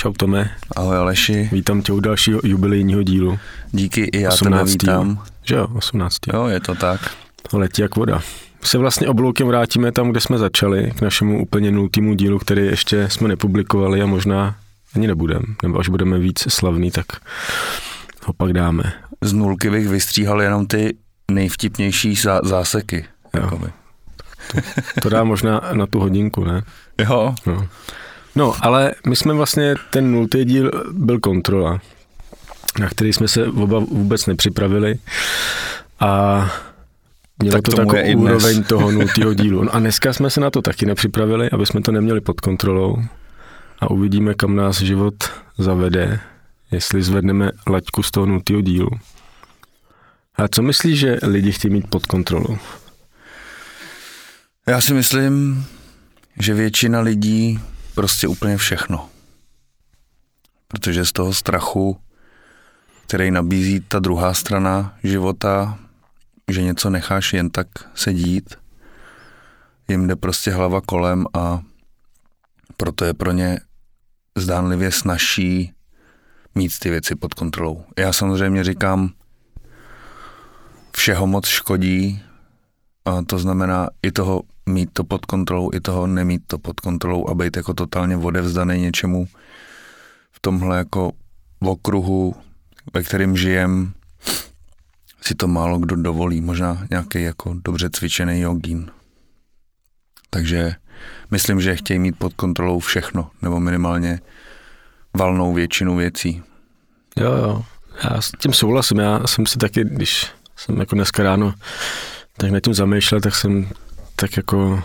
Čau Tome. Ahoj Aleši. Vítám tě u dalšího jubilejního dílu. Díky, i já 18. tebe vítám. Že jo, 18. Jo, je to tak. Letí jak voda. Se vlastně obloukem vrátíme tam, kde jsme začali, k našemu úplně nultýmu dílu, který ještě jsme nepublikovali a možná ani nebudeme, nebo až budeme víc slavný, tak ho pak dáme. Z nulky bych vystříhal jenom ty nejvtipnější zá- záseky. Jo. To, to dá možná na tu hodinku, ne? Jo. No. No, ale my jsme vlastně, ten nultý díl byl kontrola, na který jsme se oba vůbec nepřipravili a Mělo tak to takovou úroveň toho nultého dílu. No a dneska jsme se na to taky nepřipravili, aby jsme to neměli pod kontrolou a uvidíme, kam nás život zavede, jestli zvedneme laťku z toho nultého dílu. A co myslíš, že lidi chtějí mít pod kontrolou? Já si myslím, že většina lidí prostě úplně všechno. Protože z toho strachu, který nabízí ta druhá strana života, že něco necháš jen tak sedít, jim jde prostě hlava kolem a proto je pro ně zdánlivě snažší mít ty věci pod kontrolou. Já samozřejmě říkám, všeho moc škodí, a to znamená i toho mít to pod kontrolou, i toho nemít to pod kontrolou a být jako totálně odevzdaný něčemu v tomhle jako okruhu, ve kterém žijem, si to málo kdo dovolí, možná nějaký jako dobře cvičený jogín. Takže myslím, že chtějí mít pod kontrolou všechno, nebo minimálně valnou většinu věcí. Jo, jo, já s tím souhlasím, já jsem si taky, když jsem jako dneska ráno tak nad tím zamýšlel, tak jsem tak jako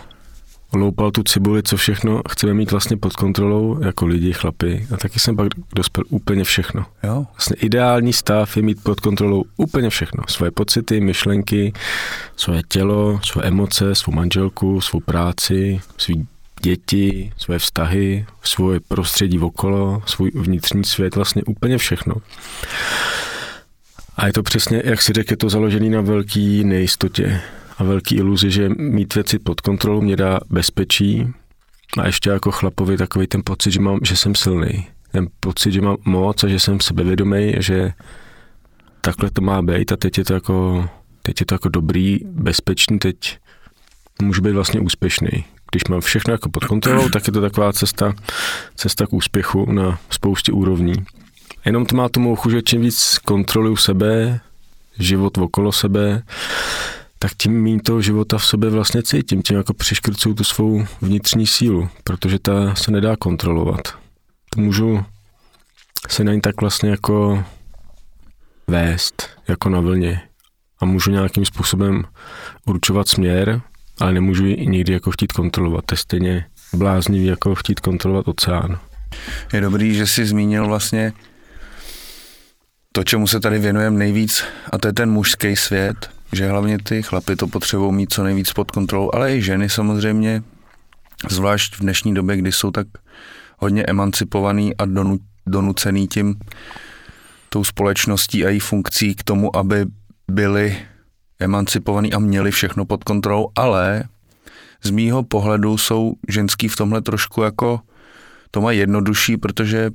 loupal tu cibuli, co všechno chceme mít vlastně pod kontrolou jako lidi, chlapy. A taky jsem pak dospěl úplně všechno. Jo. Vlastně ideální stav je mít pod kontrolou úplně všechno. Svoje pocity, myšlenky, svoje tělo, svoje emoce, svou manželku, svou práci, svý děti, svoje vztahy, svoje prostředí okolo, svůj vnitřní svět, vlastně úplně všechno. A je to přesně, jak si řekl, je to založený na velký nejistotě a velký iluzi, že mít věci pod kontrolou mě dá bezpečí a ještě jako chlapovi takový ten pocit, že, mám, že jsem silný. Ten pocit, že mám moc a že jsem sebevědomý, že takhle to má být a teď je to jako, teď je to jako dobrý, bezpečný, teď můžu být vlastně úspěšný. Když mám všechno jako pod kontrolou, tak je to taková cesta, cesta k úspěchu na spoustě úrovní. Jenom to má tu mouchu, že čím víc kontroluju sebe, život okolo sebe, tak tím méně toho života v sobě vlastně cítím, tím jako přiškrcuju tu svou vnitřní sílu, protože ta se nedá kontrolovat. To můžu se na ní tak vlastně jako vést, jako na vlně. A můžu nějakým způsobem určovat směr, ale nemůžu ji nikdy jako chtít kontrolovat. To je stejně bláznivý, jako chtít kontrolovat oceán. Je dobrý, že jsi zmínil vlastně to, čemu se tady věnujeme nejvíc, a to je ten mužský svět, že hlavně ty chlapy to potřebují mít co nejvíc pod kontrolou, ale i ženy samozřejmě, zvlášť v dnešní době, kdy jsou tak hodně emancipovaný a donu, donucený tím tou společností a její funkcí k tomu, aby byli emancipovaní a měli všechno pod kontrolou, ale z mýho pohledu jsou ženský v tomhle trošku jako to má jednodušší, protože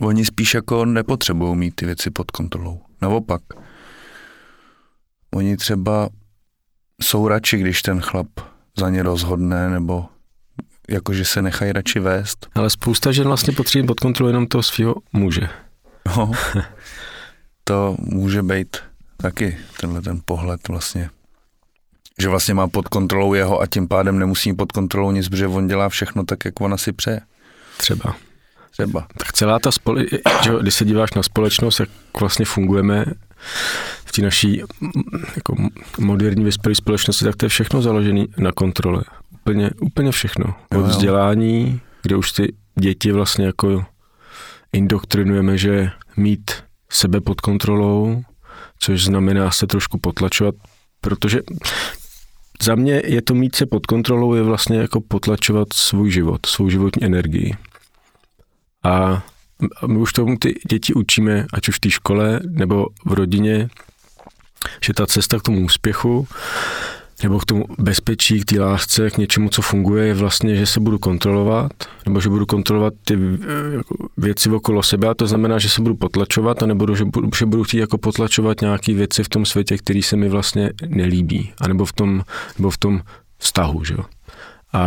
oni spíš jako nepotřebují mít ty věci pod kontrolou. Naopak, Oni třeba jsou radši, když ten chlap za ně rozhodne, nebo jakože se nechají radši vést. Ale spousta žen vlastně potřebuje pod kontrolou jenom toho svého muže. No, to může být taky tenhle ten pohled vlastně. Že vlastně má pod kontrolou jeho a tím pádem nemusí pod kontrolou nic, protože on dělá všechno tak, jak ona si přeje. Třeba. Třeba. Tak celá ta spole... když se díváš na společnost, jak vlastně fungujeme, v té naší jako moderní vyspělé společnosti, tak to je všechno založené na kontrole. Úplně, úplně všechno. Od vzdělání, kde už ty děti vlastně jako indoktrinujeme, že mít sebe pod kontrolou, což znamená se trošku potlačovat, protože za mě je to mít se pod kontrolou, je vlastně jako potlačovat svůj život, svou životní energii. A my už tomu ty děti učíme, ať už v té škole nebo v rodině, že ta cesta k tomu úspěchu nebo k tomu bezpečí, k té lásce, k něčemu, co funguje, je vlastně, že se budu kontrolovat, nebo že budu kontrolovat ty jako věci okolo sebe a to znamená, že se budu potlačovat, a nebo že budu, že budu chtít jako potlačovat nějaké věci v tom světě, které se mi vlastně nelíbí, anebo v tom, nebo v tom vztahu, že jo. A,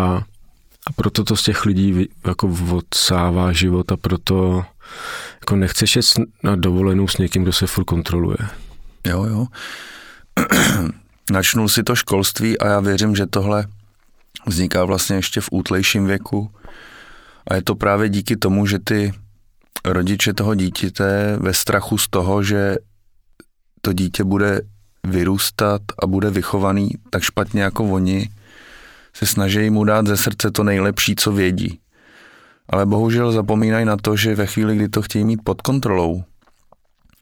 a proto to z těch lidí jako odsává život a proto jako nechceš jet na dovolenou s někým, kdo se furt kontroluje. Jo, jo. Načnul si to školství a já věřím, že tohle vzniká vlastně ještě v útlejším věku. A je to právě díky tomu, že ty rodiče toho dítěte ve strachu z toho, že to dítě bude vyrůstat a bude vychovaný tak špatně jako oni, se snaží mu dát ze srdce to nejlepší, co vědí. Ale bohužel zapomínají na to, že ve chvíli, kdy to chtějí mít pod kontrolou,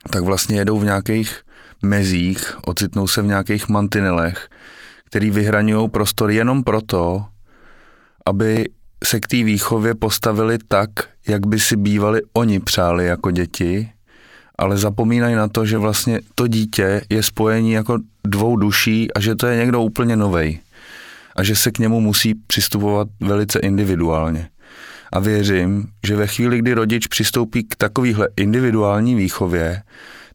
tak vlastně jedou v nějakých mezích, ocitnou se v nějakých mantinelech, který vyhraňují prostor jenom proto, aby se k té výchově postavili tak, jak by si bývali oni přáli jako děti, ale zapomínají na to, že vlastně to dítě je spojení jako dvou duší a že to je někdo úplně novej a že se k němu musí přistupovat velice individuálně. A věřím, že ve chvíli, kdy rodič přistoupí k takovýhle individuální výchově,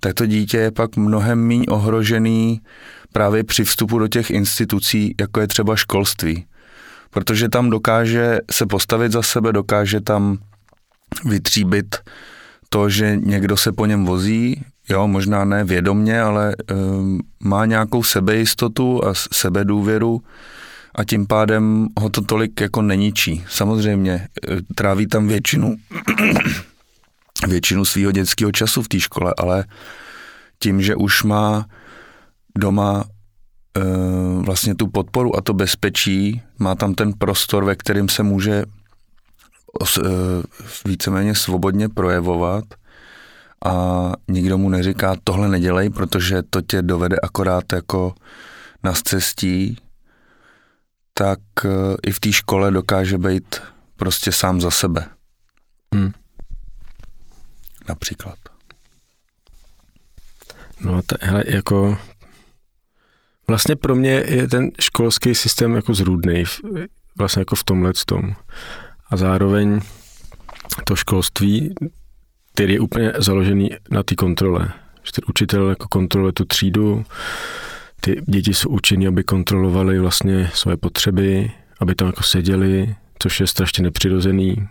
tak to dítě je pak mnohem méně ohrožený právě při vstupu do těch institucí, jako je třeba školství. Protože tam dokáže se postavit za sebe, dokáže tam vytříbit to, že někdo se po něm vozí, jo, možná ne vědomně, ale um, má nějakou sebejistotu a sebedůvěru a tím pádem ho to tolik jako neničí. Samozřejmě e, tráví tam většinu většinu svého dětského času v té škole, ale tím, že už má doma e, vlastně tu podporu a to bezpečí, má tam ten prostor, ve kterém se může e, víceméně svobodně projevovat a nikdo mu neříká, tohle nedělej, protože to tě dovede akorát jako na cestí, tak e, i v té škole dokáže být prostě sám za sebe. Hmm například. No, t- hele, jako vlastně pro mě je ten školský systém jako zrůdný, vlastně jako v tomhle tom. A zároveň to školství, který je úplně založený na té kontrole. Že ten učitel jako kontroluje tu třídu, ty děti jsou učeny, aby kontrolovali vlastně své potřeby, aby tam jako seděli, což je strašně nepřirozený,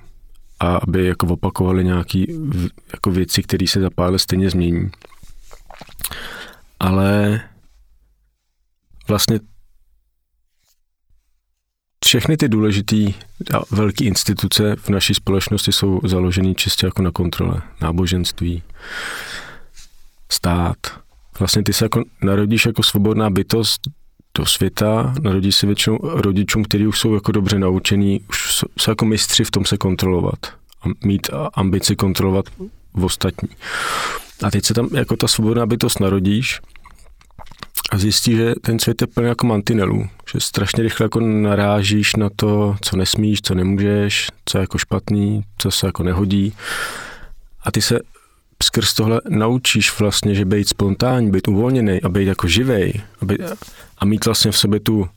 a aby jako opakovali nějaké jako věci, které se za pár let stejně změní. Ale vlastně všechny ty důležité a velké instituce v naší společnosti jsou založeny čistě jako na kontrole. Náboženství, stát. Vlastně ty se jako narodíš jako svobodná bytost do světa, narodí se většinou rodičům, kteří už jsou jako dobře naučení, už jsou jako mistři v tom se kontrolovat a mít ambici kontrolovat v ostatní. A teď se tam jako ta svobodná bytost narodíš a zjistí, že ten svět je plný jako mantinelů, že strašně rychle jako narážíš na to, co nesmíš, co nemůžeš, co je jako špatný, co se jako nehodí. A ty se skrz tohle naučíš vlastně, že být spontánní, být uvolněný a být jako živej a, být, a mít vlastně v sobě tu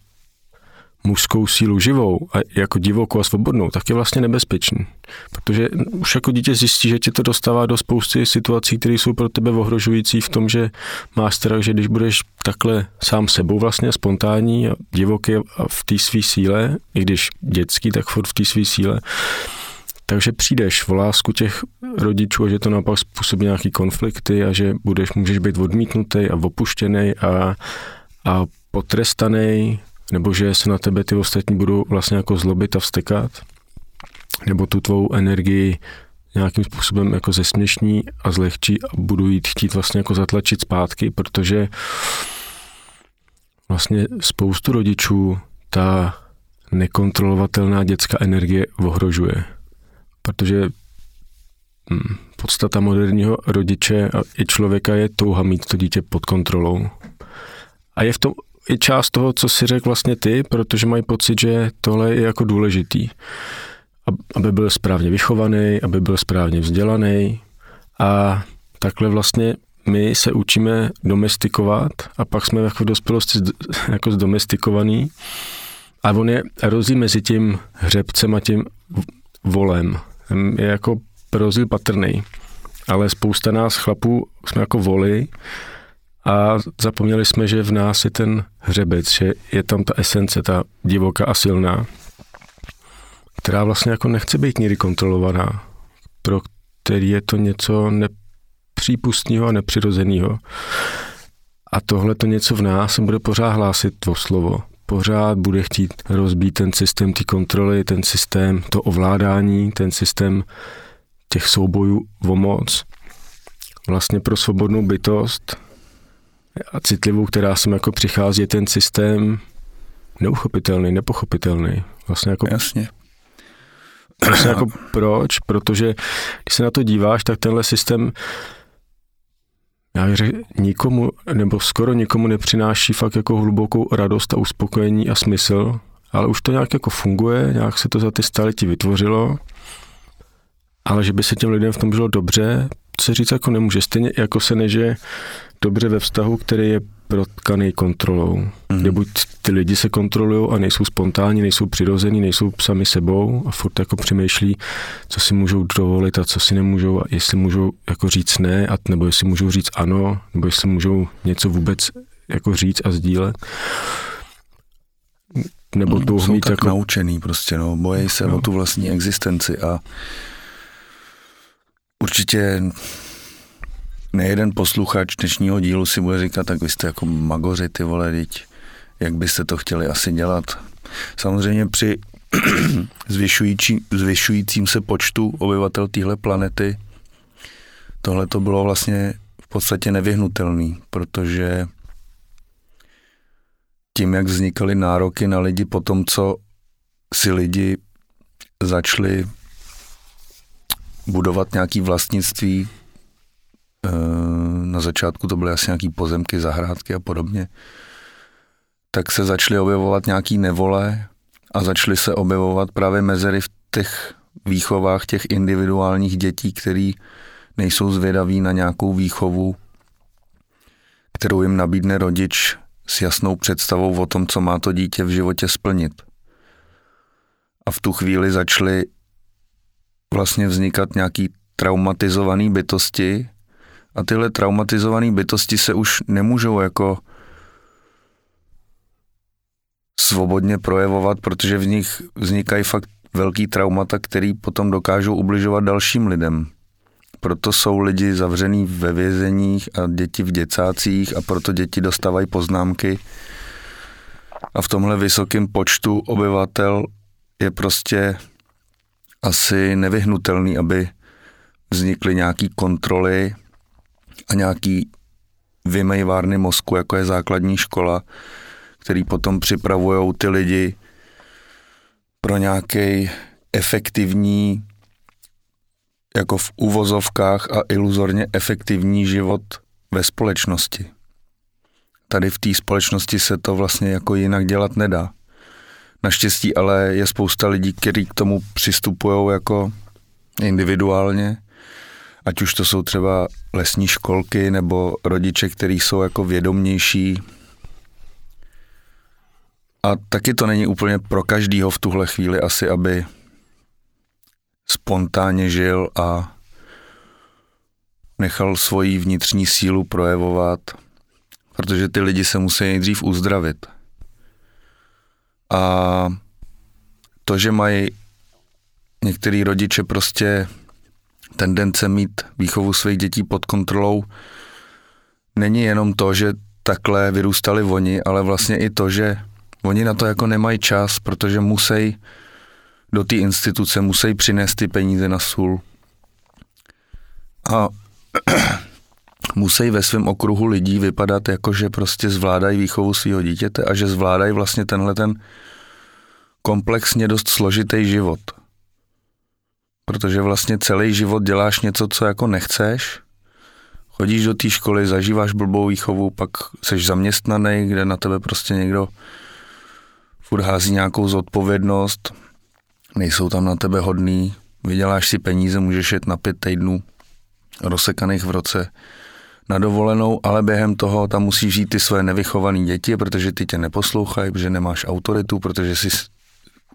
mužskou sílu živou a jako divokou a svobodnou, tak je vlastně nebezpečný. Protože už jako dítě zjistí, že tě to dostává do spousty situací, které jsou pro tebe ohrožující v tom, že máš strach, že když budeš takhle sám sebou vlastně spontánní a divoký a v té své síle, i když dětský, tak furt v té své síle, takže přijdeš v lásku těch rodičů a že to naopak způsobí nějaký konflikty a že budeš, můžeš být odmítnutý a opuštěný a, a potrestaný, nebo že se na tebe ty ostatní budou vlastně jako zlobit a vstekat, nebo tu tvou energii nějakým způsobem jako zesměšní a zlehčí a budou jít chtít vlastně jako zatlačit zpátky, protože vlastně spoustu rodičů ta nekontrolovatelná dětská energie ohrožuje protože hm, podstata moderního rodiče a i člověka je touha mít to dítě pod kontrolou. A je v tom i část toho, co si řekl vlastně ty, protože mají pocit, že tohle je jako důležitý. Aby byl správně vychovaný, aby byl správně vzdělaný a takhle vlastně my se učíme domestikovat a pak jsme jako v dospělosti jako zdomestikovaný a on je rozdíl mezi tím hřebcem a tím volem. Je jako rozdíl patrný. Ale spousta nás chlapů jsme jako voli a zapomněli jsme, že v nás je ten hřebec, že je tam ta esence, ta divoká a silná, která vlastně jako nechce být nikdy kontrolovaná, pro který je to něco nepřípustného a nepřirozeného. A tohle to něco v nás bude pořád hlásit to slovo. Pořád bude chtít rozbít ten systém ty kontroly, ten systém to ovládání, ten systém těch soubojů o moc. Vlastně pro svobodnou bytost a citlivou, která sem jako přichází, je ten systém neuchopitelný, nepochopitelný. Vlastně jako Jasně. Vlastně jako proč? Protože když se na to díváš, tak tenhle systém já řekl, nikomu, nebo skoro nikomu nepřináší fakt jako hlubokou radost a uspokojení a smysl, ale už to nějak jako funguje, nějak se to za ty staletí vytvořilo, ale že by se těm lidem v tom žilo dobře, se říct jako nemůže. Stejně jako se neže dobře ve vztahu, který je protkaný kontrolou, mm. kde buď ty lidi se kontrolují a nejsou spontánní, nejsou přirození, nejsou sami sebou a furt jako přemýšlí, co si můžou dovolit a co si nemůžou a jestli můžou jako říct ne, a, nebo jestli můžou říct ano, nebo jestli můžou něco vůbec jako říct a sdílet. Nebo to jsou mít tak jako... naučený prostě, no, bojí se no. o tu vlastní existenci a určitě nejeden posluchač dnešního dílu si bude říkat, tak vy jste jako magoři, ty vole, teď, jak byste to chtěli asi dělat. Samozřejmě při zvyšující, zvyšujícím se počtu obyvatel téhle planety tohle to bylo vlastně v podstatě nevyhnutelný, protože tím, jak vznikaly nároky na lidi po tom, co si lidi začali budovat nějaký vlastnictví na začátku to byly asi nějaký pozemky, zahrádky a podobně, tak se začaly objevovat nějaký nevole a začaly se objevovat právě mezery v těch výchovách těch individuálních dětí, který nejsou zvědaví na nějakou výchovu, kterou jim nabídne rodič s jasnou představou o tom, co má to dítě v životě splnit. A v tu chvíli začaly vlastně vznikat nějaký traumatizované bytosti, a tyhle traumatizované bytosti se už nemůžou jako svobodně projevovat, protože v nich vznikají fakt velký traumata, který potom dokážou ubližovat dalším lidem. Proto jsou lidi zavřený ve vězeních a děti v děcácích a proto děti dostávají poznámky. A v tomhle vysokém počtu obyvatel je prostě asi nevyhnutelný, aby vznikly nějaké kontroly nějaký vymejvárny mozku, jako je základní škola, který potom připravují ty lidi pro nějaký efektivní, jako v uvozovkách a iluzorně efektivní život ve společnosti. Tady v té společnosti se to vlastně jako jinak dělat nedá. Naštěstí ale je spousta lidí, kteří k tomu přistupují jako individuálně ať už to jsou třeba lesní školky nebo rodiče, kteří jsou jako vědomnější. A taky to není úplně pro každýho v tuhle chvíli asi, aby spontánně žil a nechal svoji vnitřní sílu projevovat, protože ty lidi se musí nejdřív uzdravit. A to, že mají některý rodiče prostě tendence mít výchovu svých dětí pod kontrolou není jenom to, že takhle vyrůstali oni, ale vlastně i to, že oni na to jako nemají čas, protože musí do té instituce, musí přinést ty peníze na sůl. A musí ve svém okruhu lidí vypadat jako, že prostě zvládají výchovu svého dítěte a že zvládají vlastně tenhle ten komplexně dost složitý život protože vlastně celý život děláš něco, co jako nechceš, chodíš do té školy, zažíváš blbou výchovu, pak seš zaměstnaný, kde na tebe prostě někdo furt hází nějakou zodpovědnost, nejsou tam na tebe hodný, vyděláš si peníze, můžeš jet na pět týdnů rozsekaných v roce na dovolenou, ale během toho tam musíš žít ty své nevychované děti, protože ty tě neposlouchají, protože nemáš autoritu, protože si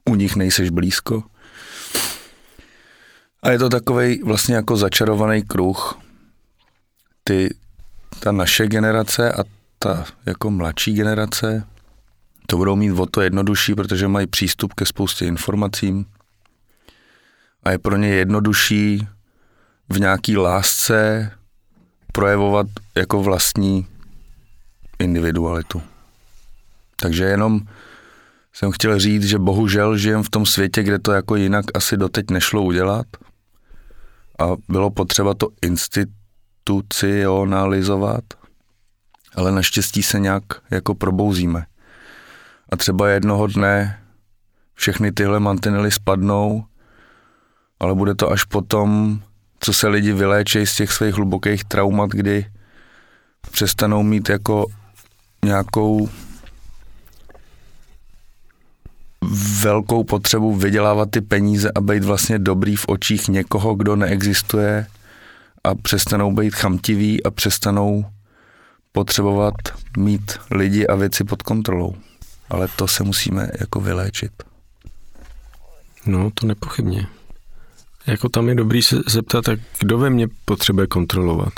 u nich nejseš blízko. A je to takový vlastně jako začarovaný kruh. Ty, ta naše generace a ta jako mladší generace to budou mít o to jednodušší, protože mají přístup ke spoustě informacím a je pro ně jednodušší v nějaký lásce projevovat jako vlastní individualitu. Takže jenom jsem chtěl říct, že bohužel žijem v tom světě, kde to jako jinak asi doteď nešlo udělat a bylo potřeba to institucionalizovat, ale naštěstí se nějak jako probouzíme. A třeba jednoho dne všechny tyhle mantinely spadnou, ale bude to až potom, co se lidi vyléčejí z těch svých hlubokých traumat, kdy přestanou mít jako nějakou velkou potřebu vydělávat ty peníze a být vlastně dobrý v očích někoho, kdo neexistuje a přestanou být chamtiví a přestanou potřebovat mít lidi a věci pod kontrolou. Ale to se musíme jako vyléčit. No, to nepochybně. Jako tam je dobrý se zeptat, tak kdo ve mně potřebuje kontrolovat?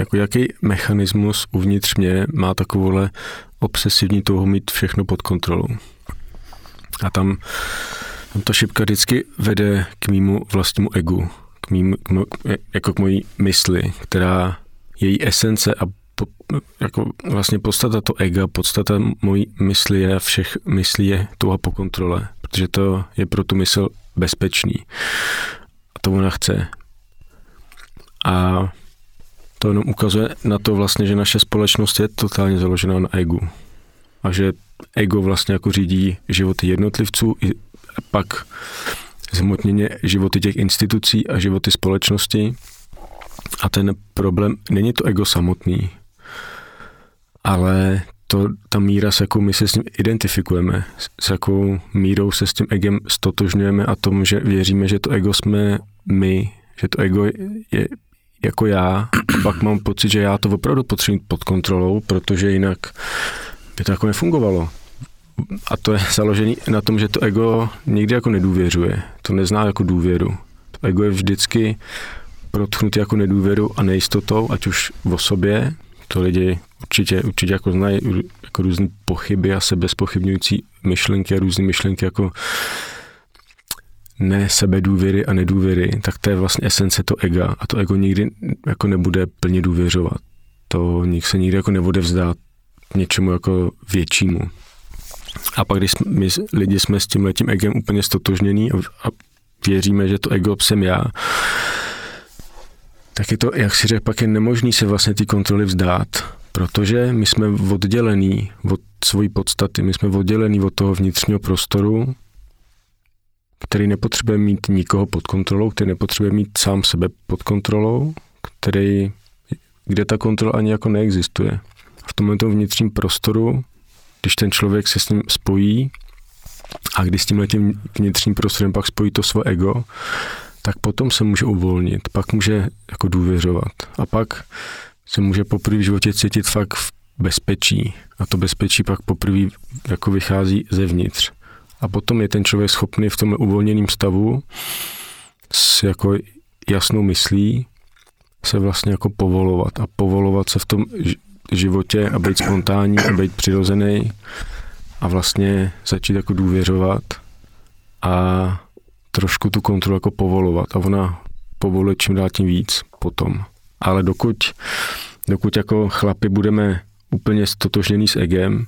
Jako jaký mechanismus uvnitř mě má takovouhle obsesivní touhu mít všechno pod kontrolou? A tam, tam ta šipka vždycky vede k mýmu vlastnímu egu, k mým, k mo, jako k mojí mysli, která její esence a po, jako vlastně podstata to ega, podstata mojí mysli je všech myslí je touha po kontrole, protože to je pro tu mysl bezpečný. A to ona chce. A to jenom ukazuje na to vlastně, že naše společnost je totálně založená na egu. A že ego vlastně jako řídí životy jednotlivců i pak zhmotněně životy těch institucí a životy společnosti. A ten problém, není to ego samotný, ale to, ta míra, s jakou my se s ním identifikujeme, s jakou mírou se s tím egem stotožňujeme a tomu, že věříme, že to ego jsme my, že to ego je jako já, pak mám pocit, že já to opravdu potřebuji pod kontrolou, protože jinak by to jako nefungovalo. A to je založené na tom, že to ego nikdy jako nedůvěřuje. To nezná jako důvěru. To ego je vždycky protchnutý jako nedůvěru a nejistotou, ať už v sobě, to lidi určitě, určitě jako znají jako různé pochyby a sebezpochybňující myšlenky a různé myšlenky jako ne sebedůvěry a nedůvěry, tak to je vlastně esence to ega a to ego nikdy jako nebude plně důvěřovat. To se nikdy jako nebude vzdát něčemu jako většímu. A pak, když my lidi jsme s tím letím egem úplně stotožnění a, a věříme, že to ego jsem já, tak je to, jak si řekl, pak je nemožný se vlastně ty kontroly vzdát, protože my jsme oddělení od svojí podstaty, my jsme oddělení od toho vnitřního prostoru, který nepotřebuje mít nikoho pod kontrolou, který nepotřebuje mít sám sebe pod kontrolou, který, kde ta kontrola ani jako neexistuje. V tomto vnitřním prostoru, když ten člověk se s ním spojí a když s tím letím vnitřním prostorem pak spojí to své ego, tak potom se může uvolnit, pak může jako důvěřovat a pak se může poprvé v životě cítit fakt v bezpečí a to bezpečí pak poprvé jako vychází zevnitř. A potom je ten člověk schopný v tom uvolněném stavu s jako jasnou myslí se vlastně jako povolovat a povolovat se v tom životě a být spontánní a být přirozený a vlastně začít jako důvěřovat a trošku tu kontrolu jako povolovat a ona povoluje čím dál tím víc potom. Ale dokud, dokud jako chlapi budeme úplně stotožněný s egem,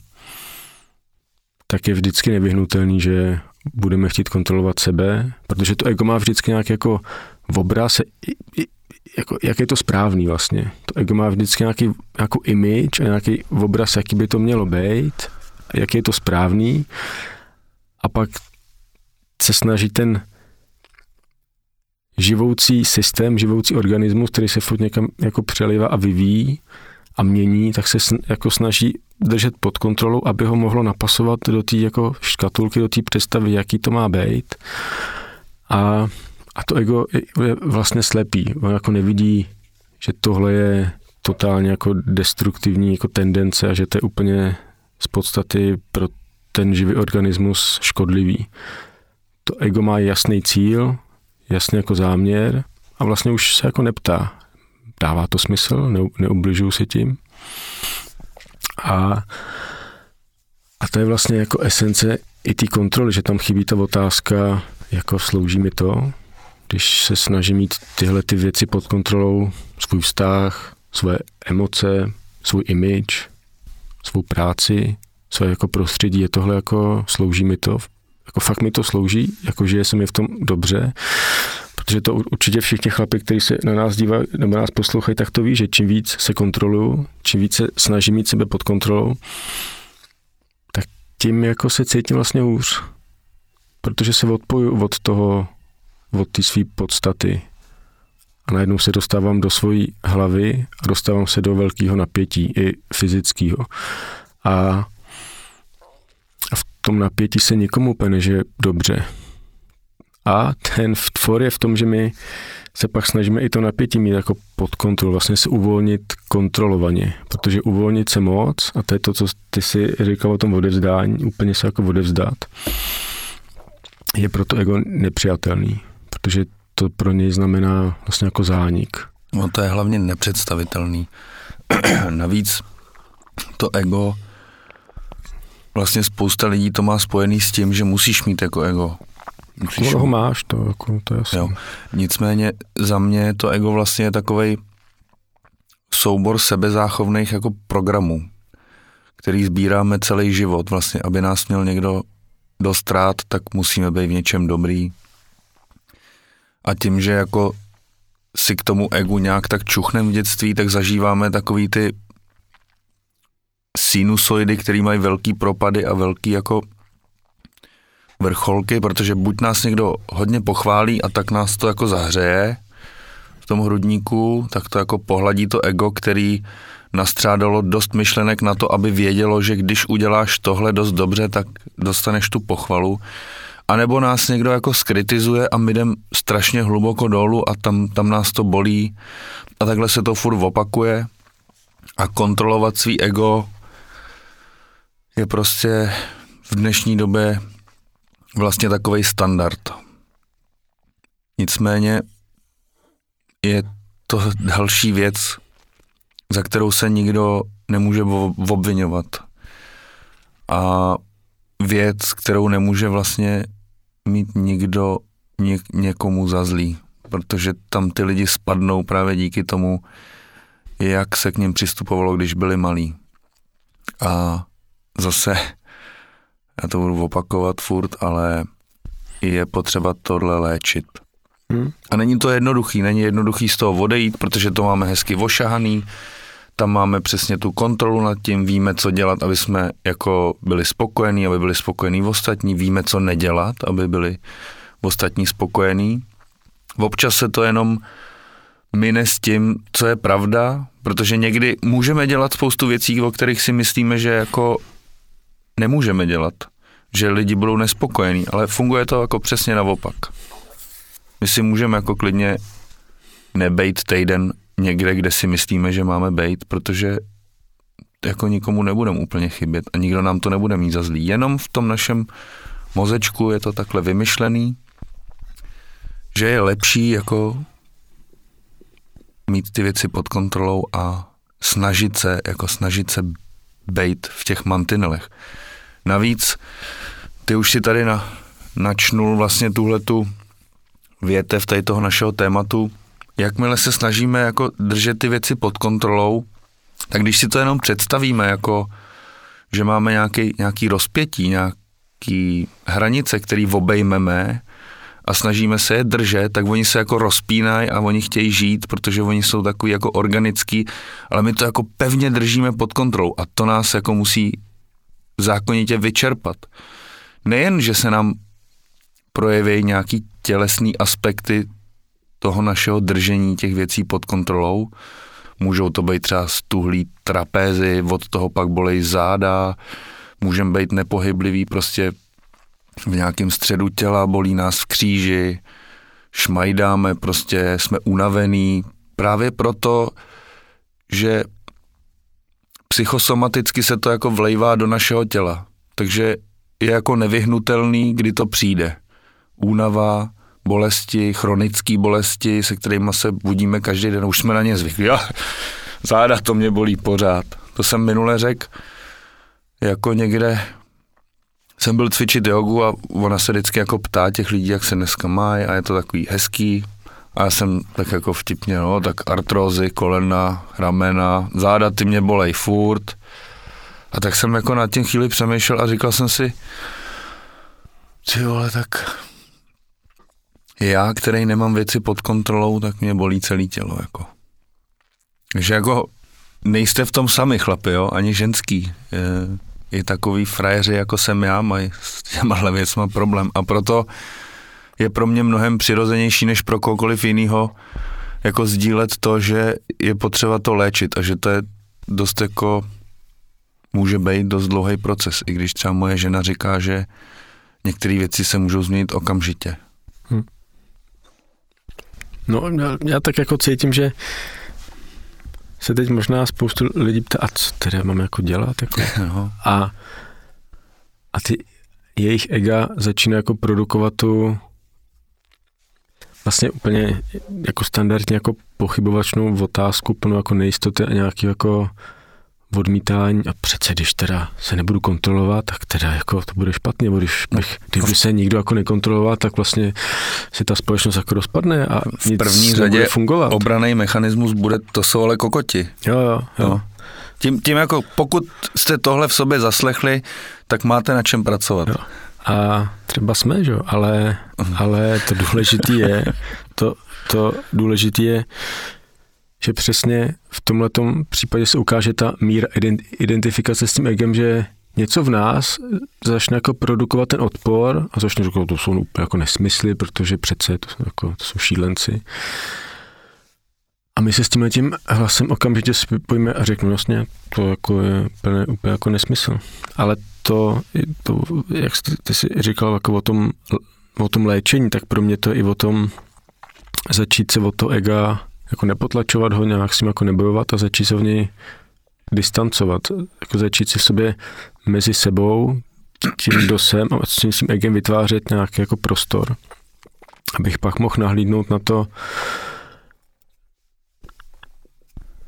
tak je vždycky nevyhnutelný, že budeme chtít kontrolovat sebe, protože to ego má vždycky nějaký jako obraz, jako, jak je to správný vlastně. To ego má vždycky nějaký jako image a nějaký obraz, jaký by to mělo být, jak je to správný a pak se snaží ten živoucí systém, živoucí organismus, který se furt někam jako přelivá a vyvíjí a mění, tak se jako snaží držet pod kontrolou, aby ho mohlo napasovat do té jako škatulky, do té představy, jaký to má být. A, a to ego je vlastně slepý. On jako nevidí že tohle je totálně jako destruktivní jako tendence a že to je úplně z podstaty pro ten živý organismus škodlivý. To ego má jasný cíl, jasný jako záměr a vlastně už se jako neptá. Dává to smysl, ne, neubližuju si tím. A, a to je vlastně jako esence i té kontroly, že tam chybí ta otázka, jako slouží mi to, když se snažím mít tyhle ty věci pod kontrolou, svůj vztah, své emoce, svůj image, svou práci, své jako prostředí, je tohle jako, slouží mi to, jako fakt mi to slouží, jako žije se mi v tom dobře, protože to určitě všichni chlapi, kteří se na nás dívají nebo nás poslouchají, tak to ví, že čím víc se kontroluju, čím víc se snažím mít sebe pod kontrolou, tak tím jako se cítím vlastně hůř. Protože se odpoju od toho, od té své podstaty. A najednou se dostávám do svojí hlavy a dostávám se do velkého napětí, i fyzického. A v tom napětí se nikomu úplně že dobře. A ten tvor je v tom, že my se pak snažíme i to napětí mít jako pod kontrolou, vlastně se uvolnit kontrolovaně, protože uvolnit se moc, a to je to, co ty si říkal o tom odevzdání, úplně se jako odevzdat, je pro to ego nepřijatelný, protože to pro něj znamená vlastně jako zánik. No to je hlavně nepředstavitelný. Navíc to ego, vlastně spousta lidí to má spojený s tím, že musíš mít jako ego. Musíš ho máš, to, jako, to je jasný. Jo. Nicméně za mě to ego vlastně je takový soubor sebezáchovných jako programů, který sbíráme celý život. Vlastně, aby nás měl někdo dost rád, tak musíme být v něčem dobrý. A tím, že jako si k tomu egu nějak tak čuchnem v dětství, tak zažíváme takový ty sinusoidy, který mají velký propady a velký jako vrcholky, protože buď nás někdo hodně pochválí a tak nás to jako zahřeje v tom hrudníku, tak to jako pohladí to ego, který nastřádalo dost myšlenek na to, aby vědělo, že když uděláš tohle dost dobře, tak dostaneš tu pochvalu. A nebo nás někdo jako skritizuje a my jdem strašně hluboko dolů a tam, tam nás to bolí a takhle se to furt opakuje a kontrolovat svý ego je prostě v dnešní době vlastně takový standard. Nicméně je to další věc, za kterou se nikdo nemůže obvinovat. A věc, kterou nemůže vlastně mít nikdo ně, někomu za zlý, protože tam ty lidi spadnou právě díky tomu, jak se k ním přistupovalo, když byli malí. A zase, já to budu opakovat furt, ale je potřeba tohle léčit. Hmm. A není to jednoduchý, není jednoduchý z toho odejít, protože to máme hezky ošahaný, tam máme přesně tu kontrolu nad tím, víme, co dělat, aby jsme jako byli spokojení, aby byli spokojení v ostatní, víme, co nedělat, aby byli v ostatní spokojení. Občas se to jenom mine s tím, co je pravda, protože někdy můžeme dělat spoustu věcí, o kterých si myslíme, že jako nemůžeme dělat, že lidi budou nespokojení, ale funguje to jako přesně naopak. My si můžeme jako klidně nebejt týden někde, kde si myslíme, že máme být, protože jako nikomu nebudeme úplně chybět a nikdo nám to nebude mít za zlý. Jenom v tom našem mozečku je to takhle vymyšlený, že je lepší jako mít ty věci pod kontrolou a snažit se, jako snažit se bejt v těch mantinelech. Navíc ty už si tady na, načnul vlastně tuhletu větev tady toho našeho tématu, jakmile se snažíme jako držet ty věci pod kontrolou, tak když si to jenom představíme jako, že máme nějaký, nějaký rozpětí, nějaký hranice, který obejmeme a snažíme se je držet, tak oni se jako rozpínají a oni chtějí žít, protože oni jsou takový jako organický, ale my to jako pevně držíme pod kontrolou a to nás jako musí zákonitě vyčerpat. Nejen, že se nám projeví nějaký tělesný aspekty toho našeho držení těch věcí pod kontrolou. Můžou to být třeba stuhlý trapézy, od toho pak bolej záda, můžeme být nepohyblivý prostě v nějakém středu těla, bolí nás v kříži, šmajdáme, prostě jsme unavený, právě proto, že psychosomaticky se to jako vlejvá do našeho těla. Takže je jako nevyhnutelný, kdy to přijde. Únava, bolesti, chronické bolesti, se kterými se budíme každý den, už jsme na ně zvyklí. Já, záda to mě bolí pořád. To jsem minule řekl, jako někde jsem byl cvičit jogu a ona se vždycky jako ptá těch lidí, jak se dneska mají a je to takový hezký. A já jsem tak jako vtipně, no, tak artrózy, kolena, ramena, záda ty mě bolej furt. A tak jsem jako na tím chvíli přemýšlel a říkal jsem si, ty vole, tak já, který nemám věci pod kontrolou, tak mě bolí celé tělo, jako. Takže jako nejste v tom sami, chlapi, jo, ani ženský. Je, i takový frajeři, jako jsem já, mají s těmahle věcma problém. A proto je pro mě mnohem přirozenější, než pro kohokoliv jiného, jako sdílet to, že je potřeba to léčit a že to je dost jako, může být dost dlouhý proces, i když třeba moje žena říká, že některé věci se můžou změnit okamžitě. Hmm. No, já, já tak jako cítím, že se teď možná spoustu lidí ptá, a co teda mám jako dělat? Jako? No. A, a ty jejich ega začíná jako produkovat tu vlastně úplně jako standardně jako pochybovačnou otázku, plnou jako nejistoty a nějaký jako odmítání a přece, když teda se nebudu kontrolovat, tak teda jako to bude špatně, nebo když, no, bych, když by se nikdo jako nekontroloval, tak vlastně si ta společnost jako rozpadne a v nic první řadě fungovat. obraný mechanismus bude, to jsou ale kokoti. Jo, jo, jo. jo. Tím, tím jako pokud jste tohle v sobě zaslechli, tak máte na čem pracovat. Jo. A třeba jsme, že? Ale, mhm. ale to důležité je, to, to důležité je, že přesně v tomhle případě se ukáže ta míra identifikace s tím egem, že něco v nás začne jako produkovat ten odpor a začne říkat, to jsou úplně jako nesmysly, protože přece to, jako, to jsou šílenci. A my se s tím tím hlasem okamžitě spojíme a řeknu vlastně, to jako je úplně, úplně jako nesmysl. Ale to, to jak jsi, ty jsi říkal jako o tom, o tom léčení, tak pro mě to je i o tom začít se o to ega jako nepotlačovat ho, nějak s ním jako nebojovat a začít se v něj distancovat, jako začít si v sobě mezi sebou, tím, kdo jsem a s tím, s tím egem vytvářet nějaký jako prostor, abych pak mohl nahlídnout na to,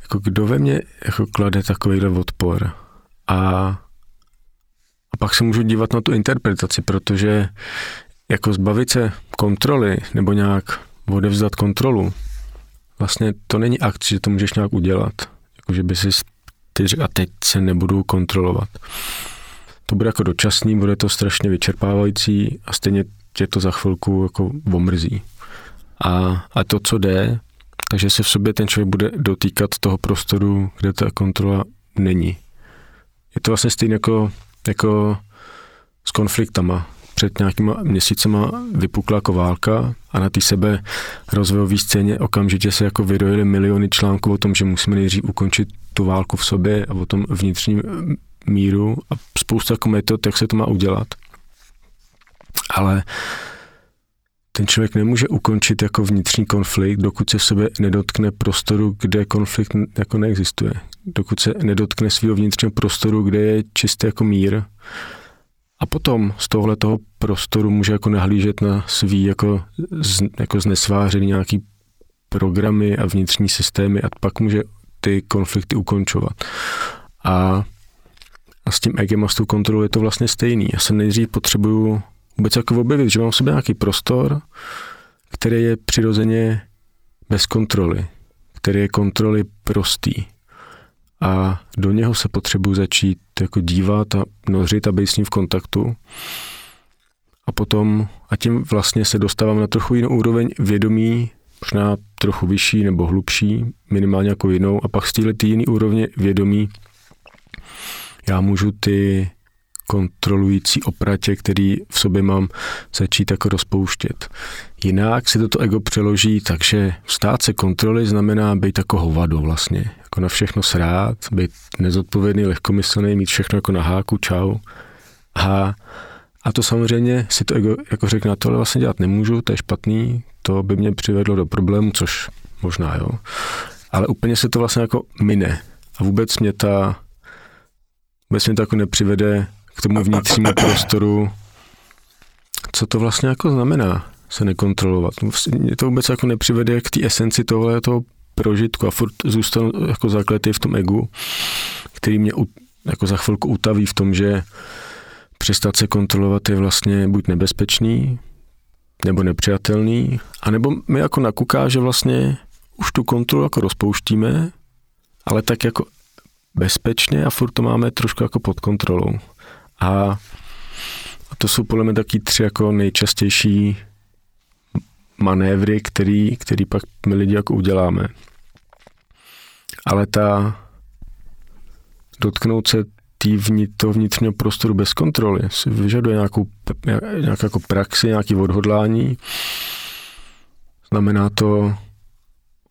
jako kdo ve mně jako klade takovýhle odpor. A, a pak se můžu dívat na tu interpretaci, protože jako zbavit se kontroly nebo nějak odevzdat kontrolu, vlastně to není akt, že to můžeš nějak udělat. Jako, že by si ty řekl, a teď se nebudu kontrolovat. To bude jako dočasný, bude to strašně vyčerpávající a stejně tě to za chvilku jako omrzí. A, a to, co jde, takže se v sobě ten člověk bude dotýkat toho prostoru, kde ta kontrola není. Je to vlastně stejné jako, jako s konfliktama před nějakýma měsícema vypukla jako válka a na té sebe rozvojové scéně okamžitě se jako vydojily miliony článků o tom, že musíme nejdřív ukončit tu válku v sobě a o tom vnitřním míru a spousta jako metod, jak se to má udělat. Ale ten člověk nemůže ukončit jako vnitřní konflikt, dokud se v sobě nedotkne prostoru, kde konflikt jako neexistuje. Dokud se nedotkne svého vnitřního prostoru, kde je čistý jako mír, a potom z tohle toho prostoru může jako nahlížet na svý jako, z, jako znesvářený nějaký programy a vnitřní systémy a pak může ty konflikty ukončovat. A, a s tím egem a s tou kontrolou je to vlastně stejný. Já se nejdřív potřebuju vůbec jako objevit, že mám v sobě nějaký prostor, který je přirozeně bez kontroly, který je kontroly prostý a do něho se potřebuji začít jako dívat a nořit a být s ním v kontaktu. A potom, a tím vlastně se dostávám na trochu jinou úroveň vědomí, možná trochu vyšší nebo hlubší, minimálně jako jinou, a pak z této jiný úrovně vědomí já můžu ty kontrolující opratě, který v sobě mám, začít jako rozpouštět. Jinak si toto ego přeloží, takže stát se kontroly znamená být jako hovado vlastně, jako na všechno srát, být nezodpovědný, lehkomyslný, mít všechno jako na háku, čau. A, a to samozřejmě si to ego jako řekne, na tohle vlastně dělat nemůžu, to je špatný, to by mě přivedlo do problému, což možná, jo. Ale úplně se to vlastně jako mine. A vůbec mě ta, vůbec mě to jako nepřivede k tomu vnitřnímu prostoru, co to vlastně jako znamená se nekontrolovat. Mě to vůbec jako nepřivede k té esenci tohle toho prožitku a furt zůstanu jako zakletý v tom egu, který mě jako za chvilku utaví v tom, že přestat se kontrolovat je vlastně buď nebezpečný, nebo nepřijatelný, anebo mi jako nakuká, že vlastně už tu kontrolu jako rozpouštíme, ale tak jako bezpečně a furt to máme trošku jako pod kontrolou. A, to jsou podle mě taky tři jako nejčastější manévry, který, který pak my lidi jako uděláme. Ale ta dotknout se tý vnitř, toho vnitřního prostoru bez kontroly si vyžaduje nějakou, nějak jako praxi, nějaký odhodlání. Znamená to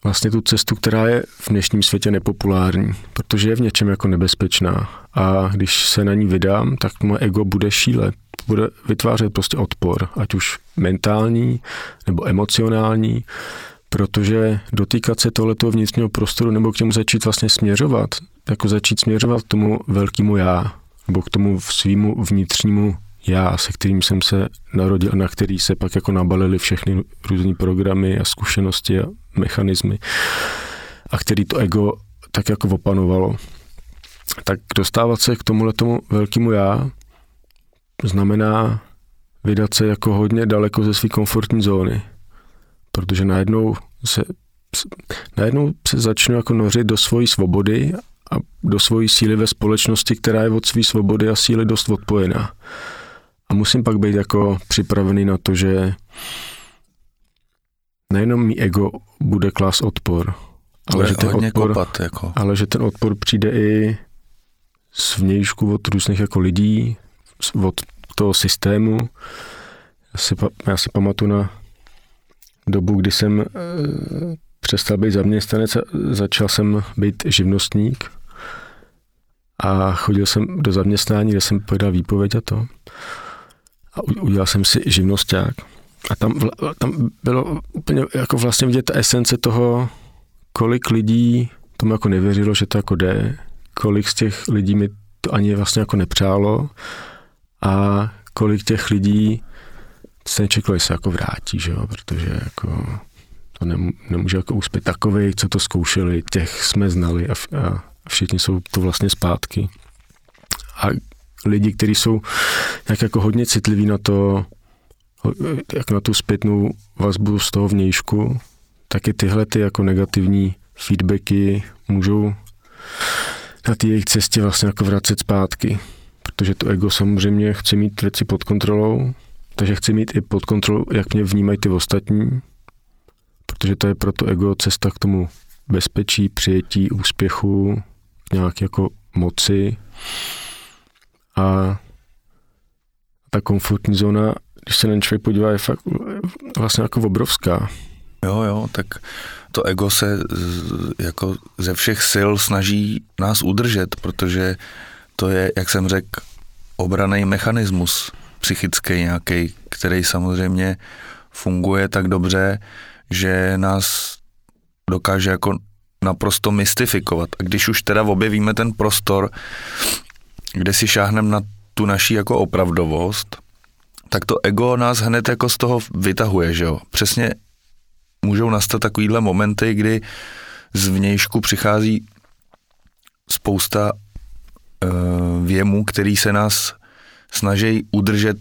vlastně tu cestu, která je v dnešním světě nepopulární, protože je v něčem jako nebezpečná. A když se na ní vydám, tak moje ego bude šílet, bude vytvářet prostě odpor, ať už mentální nebo emocionální, protože dotýkat se tohoto vnitřního prostoru nebo k němu začít vlastně směřovat, jako začít směřovat k tomu velkému já, nebo k tomu svýmu vnitřnímu já, se kterým jsem se narodil, na který se pak jako nabalili všechny různé programy a zkušenosti a mechanismy a který to ego tak jako opanovalo. Tak dostávat se k tomuhle tomu velkému já znamená vydat se jako hodně daleko ze své komfortní zóny, protože najednou se, najednou se začnu jako nořit do svojí svobody a do svojí síly ve společnosti, která je od své svobody a síly dost odpojená. A musím pak být jako připravený na to, že nejenom mý ego bude klas odpor, ale že, ten odpor, kopat, jako. ale že ten odpor přijde i z vnějšku od různých jako lidí, od toho systému. Já si, já si pamatuju na dobu, kdy jsem e, přestal být zaměstnanec a začal jsem být živnostník a chodil jsem do zaměstnání, kde jsem podal výpověď a to. A udělal jsem si živnosták. A tam, tam bylo úplně jako vlastně vidět ta esence toho, kolik lidí tomu jako nevěřilo, že to jako jde, kolik z těch lidí mi to ani vlastně jako nepřálo a kolik těch lidí se nečekalo, že se jako vrátí, že jo, protože jako to nemůže jako uspět takový, co to zkoušeli, těch jsme znali a, a všichni jsou to vlastně zpátky. A lidi, kteří jsou nějak jako hodně citliví na to, jak na tu zpětnou vazbu z toho vnějšku, taky tyhle ty jako negativní feedbacky můžou na té jejich cestě vlastně jako vracet zpátky. Protože to ego samozřejmě chce mít věci pod kontrolou, takže chci mít i pod kontrolou, jak mě vnímají ty ostatní, protože to je pro to ego cesta k tomu bezpečí, přijetí, úspěchu, nějak jako moci a ta komfortní zóna, když se na člověk podívá, je fakt vlastně jako obrovská. Jo, jo, tak to ego se jako ze všech sil snaží nás udržet, protože to je, jak jsem řekl, obraný mechanismus psychický nějaký, který samozřejmě funguje tak dobře, že nás dokáže jako naprosto mystifikovat. A když už teda objevíme ten prostor, kde si šáhneme na tu naší jako opravdovost, tak to ego nás hned jako z toho vytahuje, že jo. Přesně můžou nastat takovýhle momenty, kdy z vnějšku přichází spousta uh, věmů, který se nás snaží udržet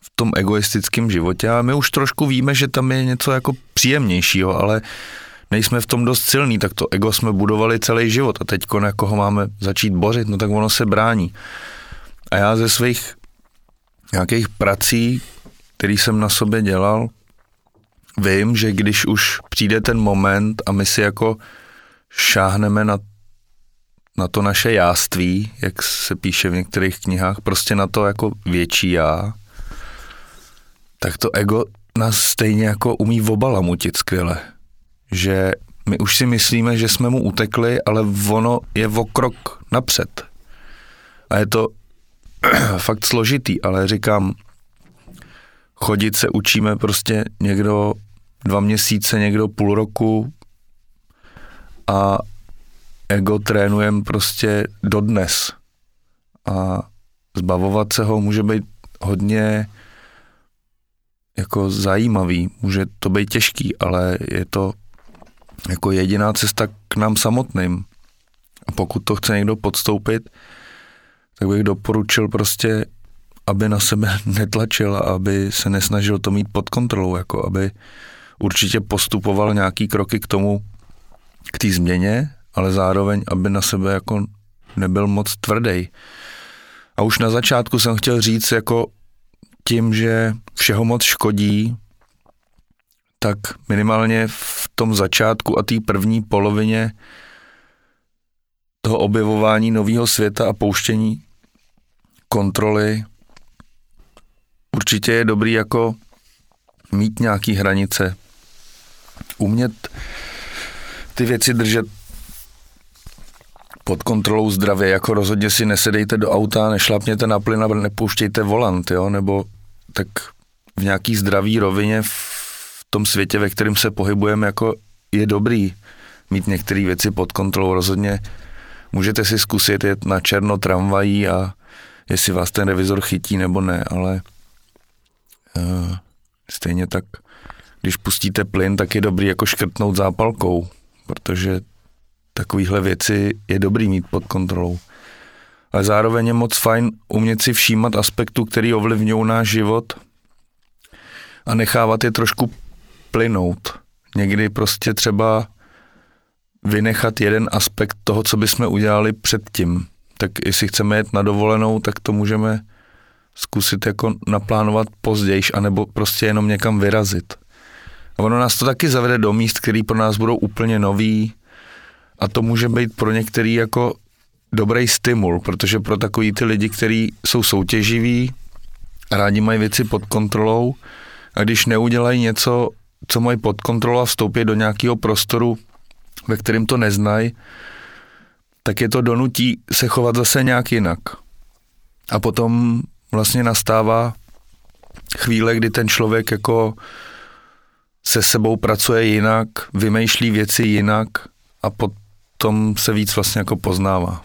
v tom egoistickém životě a my už trošku víme, že tam je něco jako příjemnějšího, ale nejsme v tom dost silný, tak to ego jsme budovali celý život a teď jako ho máme začít bořit, no tak ono se brání. A já ze svých nějakých prací, který jsem na sobě dělal, vím, že když už přijde ten moment a my si jako šáhneme na, na to naše jáství, jak se píše v některých knihách, prostě na to jako větší já, tak to ego nás stejně jako umí obalamutit skvěle že my už si myslíme, že jsme mu utekli, ale ono je o krok napřed. A je to fakt složitý, ale říkám, chodit se učíme prostě někdo dva měsíce, někdo půl roku, a ego trénujem prostě dodnes. A zbavovat se ho může být hodně jako zajímavý, může to být těžký, ale je to jako jediná cesta k nám samotným. A pokud to chce někdo podstoupit, tak bych doporučil prostě, aby na sebe netlačil a aby se nesnažil to mít pod kontrolou, jako aby určitě postupoval nějaký kroky k tomu, k té změně, ale zároveň, aby na sebe jako nebyl moc tvrdý. A už na začátku jsem chtěl říct, jako tím, že všeho moc škodí, tak minimálně v tom začátku a té první polovině toho objevování nového světa a pouštění kontroly určitě je dobrý jako mít nějaký hranice, umět ty věci držet pod kontrolou zdravě, jako rozhodně si nesedejte do auta, nešlapněte na plyn a nepouštějte volant, jo, nebo tak v nějaký zdravý rovině tom světě, ve kterém se pohybujeme, jako je dobrý mít některé věci pod kontrolou. Rozhodně můžete si zkusit jet na černo tramvají a jestli vás ten revizor chytí nebo ne, ale uh, stejně tak, když pustíte plyn, tak je dobrý jako škrtnout zápalkou, protože takovéhle věci je dobrý mít pod kontrolou. Ale zároveň je moc fajn umět si všímat aspektů, který ovlivňují náš život a nechávat je trošku plynout. Někdy prostě třeba vynechat jeden aspekt toho, co bychom udělali předtím. Tak jestli chceme jet na dovolenou, tak to můžeme zkusit jako naplánovat později, anebo prostě jenom někam vyrazit. A ono nás to taky zavede do míst, které pro nás budou úplně nový, a to může být pro některý jako dobrý stimul, protože pro takový ty lidi, kteří jsou soutěživí, rádi mají věci pod kontrolou a když neudělají něco, co mají pod kontrolou a vstoupí do nějakého prostoru, ve kterém to neznají, tak je to donutí se chovat zase nějak jinak. A potom vlastně nastává chvíle, kdy ten člověk jako se sebou pracuje jinak, vymýšlí věci jinak a potom se víc vlastně jako poznává.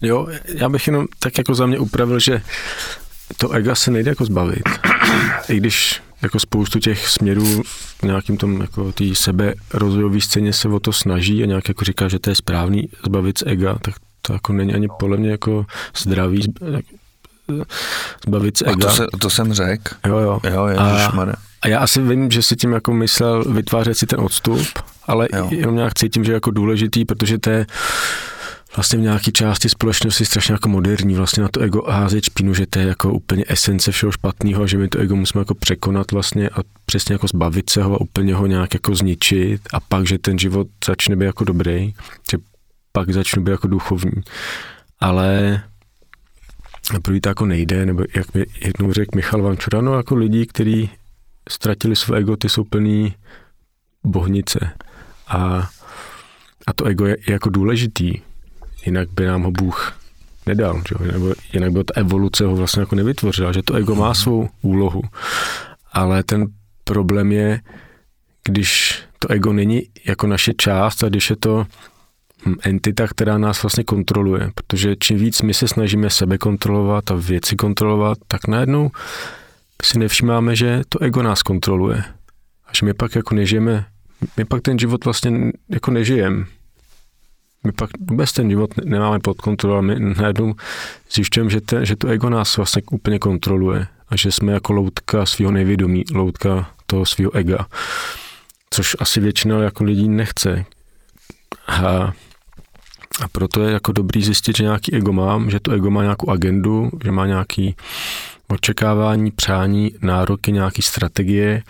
Jo, já bych jenom tak jako za mě upravil, že to ega se nejde jako zbavit. I když jako spoustu těch směrů v nějakým tom jako tý sebe rozvojový scéně se o to snaží a nějak jako říká, že to je správný zbavit z ega, tak to jako není ani podle mě jako zdravý zbavit z ega. A to, se, to jsem řekl. Jo, jo. Jo, a, a já asi vím, že si tím jako myslel vytvářet si ten odstup, ale jo. jenom nějak cítím, že je jako důležitý, protože to je vlastně v nějaké části společnosti strašně jako moderní, vlastně na to ego házet špínu, že to je jako úplně esence všeho špatného, že my to ego musíme jako překonat vlastně a přesně jako zbavit se ho a úplně ho nějak jako zničit a pak, že ten život začne být jako dobrý, že pak začne být jako duchovní. Ale první to jako nejde, nebo jak mi jednou řekl Michal Vančura, no jako lidi, kteří ztratili své ego, ty jsou plný bohnice. A, a to ego je, je jako důležitý, jinak by nám ho Bůh nedal, že? nebo jinak by ta evoluce ho vlastně jako nevytvořila, že to ego má mhm. svou úlohu. Ale ten problém je, když to ego není jako naše část a když je to hm, entita, která nás vlastně kontroluje, protože čím víc my se snažíme sebe kontrolovat a věci kontrolovat, tak najednou si nevšímáme, že to ego nás kontroluje. A že my pak jako nežijeme, my pak ten život vlastně jako nežijeme. My pak vůbec ten život nemáme pod kontrolou, my najednou zjišťujeme, že, te, že to ego nás vlastně úplně kontroluje a že jsme jako loutka svého nevědomí, loutka toho svého ega, což asi většina jako lidí nechce. A, a proto je jako dobrý zjistit, že nějaký ego mám, že to ego má nějakou agendu, že má nějaký očekávání, přání, nároky, nějaký strategie,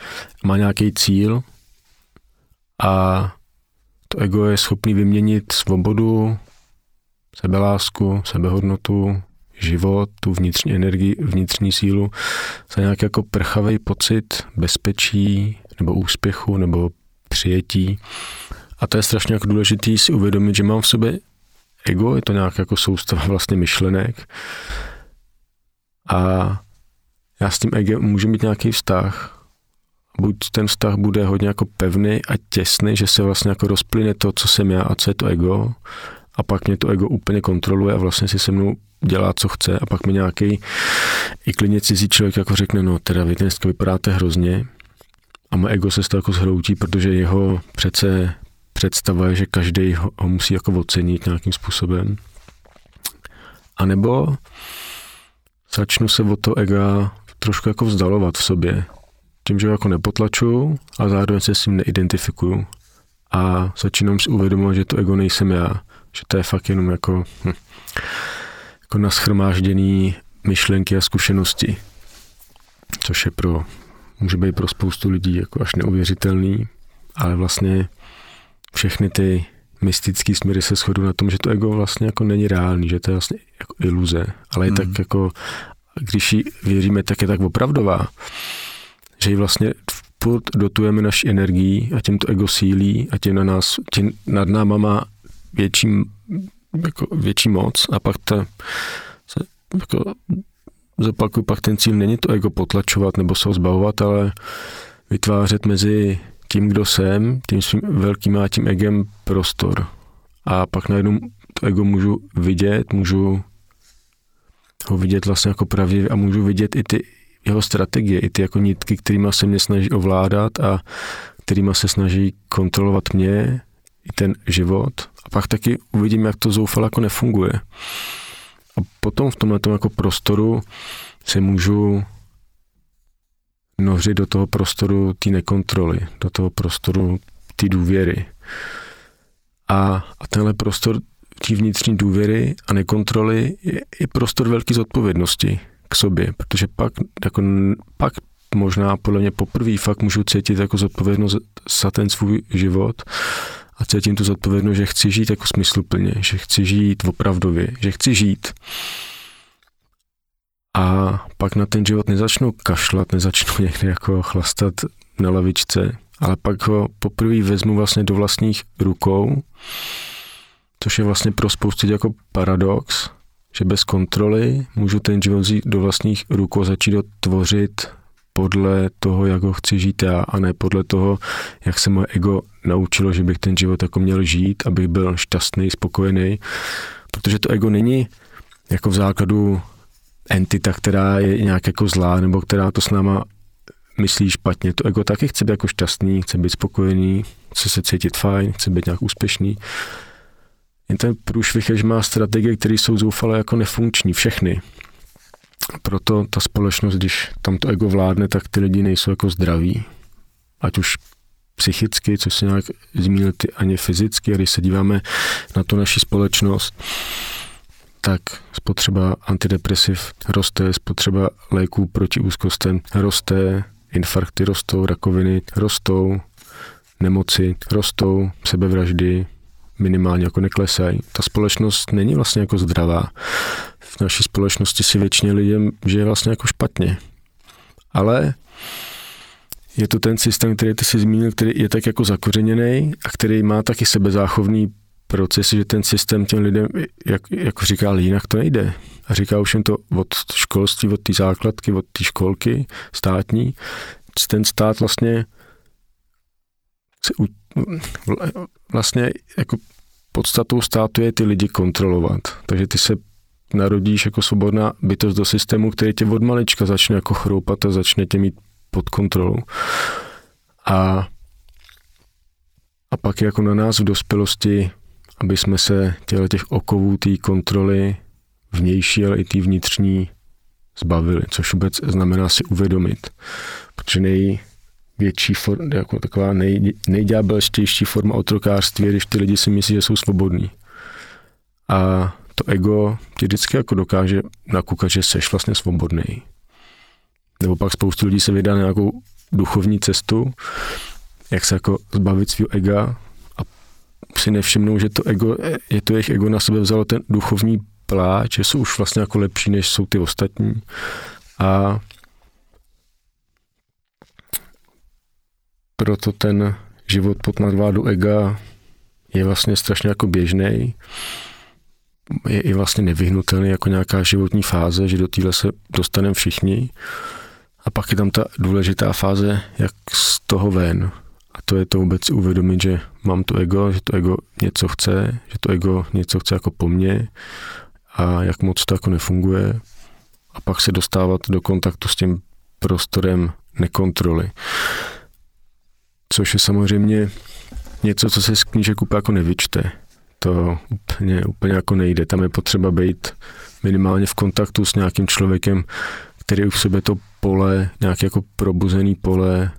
má nějaký cíl a to ego je schopný vyměnit svobodu, sebelásku, sebehodnotu, život, tu vnitřní energii, vnitřní sílu za nějaký jako prchavý pocit bezpečí nebo úspěchu nebo přijetí. A to je strašně jako důležitý si uvědomit, že mám v sobě ego, je to nějak jako soustava vlastně myšlenek a já s tím egem můžu mít nějaký vztah buď ten vztah bude hodně jako pevný a těsný, že se vlastně jako rozplyne to, co jsem já a co je to ego, a pak mě to ego úplně kontroluje a vlastně si se mnou dělá, co chce a pak mi nějaký i klidně cizí člověk jako řekne, no teda vy dneska vypadáte hrozně a moje ego se z toho jako zhroutí, protože jeho přece představa je, že každý ho, ho musí jako ocenit nějakým způsobem. A nebo začnu se od toho ega trošku jako vzdalovat v sobě. Tím, že ho jako nepotlačuju a zároveň se s ním neidentifikuju. A začínám si uvědomovat, že to ego nejsem já. Že to je fakt jenom jako, hm, jako naschromážděný myšlenky a zkušenosti. Což je pro, může být pro spoustu lidí jako až neuvěřitelný, ale vlastně všechny ty mystické směry se shodují na tom, že to ego vlastně jako není reálný, že to je vlastně jako iluze, ale je hmm. tak jako, když ji věříme, tak je tak opravdová, že ji vlastně furt dotujeme naši energii a tím to ego sílí a tím na nás, tím nad náma má větší, jako větší moc a pak ta, se, jako, zopakuju, pak ten cíl není to ego potlačovat nebo se ho zbavovat, ale vytvářet mezi tím, kdo jsem, tím svým velkým a tím egem prostor. A pak najednou to ego můžu vidět, můžu ho vidět vlastně jako pravdivě a můžu vidět i ty jeho strategie, i ty jako nitky, kterými se mě snaží ovládat a kterými se snaží kontrolovat mě, i ten život. A pak taky uvidím, jak to zoufalo jako nefunguje. A potom v tomhle jako prostoru se můžu nořit do toho prostoru té nekontroly, do toho prostoru té důvěry. A, a tenhle prostor té vnitřní důvěry a nekontroly je i prostor velké zodpovědnosti k sobě, protože pak, jako, pak možná podle mě poprvé fakt můžu cítit jako zodpovědnost za ten svůj život a cítím tu zodpovědnost, že chci žít jako smysluplně, že chci žít opravdově, že chci žít. A pak na ten život nezačnu kašlat, nezačnu někde jako chlastat na lavičce, ale pak ho poprvé vezmu vlastně do vlastních rukou, což je vlastně pro spoustu jako paradox, že bez kontroly můžu ten život vzít do vlastních rukou a začít tvořit podle toho, jak ho chci žít já a ne podle toho, jak se moje ego naučilo, že bych ten život jako měl žít, abych byl šťastný, spokojený, protože to ego není jako v základu entita, která je nějak jako zlá, nebo která to s náma myslí špatně. To ego taky chce být jako šťastný, chce být spokojený, chce se cítit fajn, chce být nějak úspěšný. Jen ten průšvih je, že má strategie, které jsou zoufale jako nefunkční, všechny. Proto ta společnost, když tam to ego vládne, tak ty lidi nejsou jako zdraví. Ať už psychicky, co se nějak zmínil ty, ani fyzicky, a když se díváme na tu naši společnost, tak spotřeba antidepresiv roste, spotřeba léků proti úzkostem roste, infarkty rostou, rakoviny rostou, nemoci rostou, sebevraždy minimálně jako neklesají. Ta společnost není vlastně jako zdravá. V naší společnosti si většině lidem žije vlastně jako špatně. Ale je to ten systém, který ty si zmínil, který je tak jako zakořeněný a který má taky sebezáchovný procesy, že ten systém těm lidem, jak, jako říká, jinak to nejde. A říká už jen to od školství, od té základky, od té školky státní. Ten stát vlastně vlastně jako podstatou státu je ty lidi kontrolovat. Takže ty se narodíš jako svobodná bytost do systému, který tě od malička začne jako chroupat a začne tě mít pod kontrolou. A, a pak je jako na nás v dospělosti aby jsme se těle těch okovů té kontroly vnější, ale i té vnitřní zbavili, což vůbec znamená si uvědomit. Protože největší forma, jako taková nej, nejďábelštější forma otrokářství když ty lidi si myslí, že jsou svobodní. A to ego ti vždycky jako dokáže nakukat, že seš vlastně svobodný. Nebo pak spoustu lidí se vydá na nějakou duchovní cestu, jak se jako zbavit svého ega, si nevšimnou, že to ego, je to jejich ego na sebe vzalo ten duchovní pláč, že jsou už vlastně jako lepší, než jsou ty ostatní. A proto ten život pod nadvládu ega je vlastně strašně jako běžný, je i vlastně nevyhnutelný jako nějaká životní fáze, že do téhle se dostaneme všichni. A pak je tam ta důležitá fáze, jak z toho ven. A to je to vůbec uvědomit, že mám to ego, že to ego něco chce, že to ego něco chce jako po mně a jak moc to jako nefunguje. A pak se dostávat do kontaktu s tím prostorem nekontroly. Což je samozřejmě něco, co se z knížek úplně jako nevyčte. To úplně, úplně jako nejde. Tam je potřeba být minimálně v kontaktu s nějakým člověkem, který už v sobě to pole, nějaký jako probuzený pole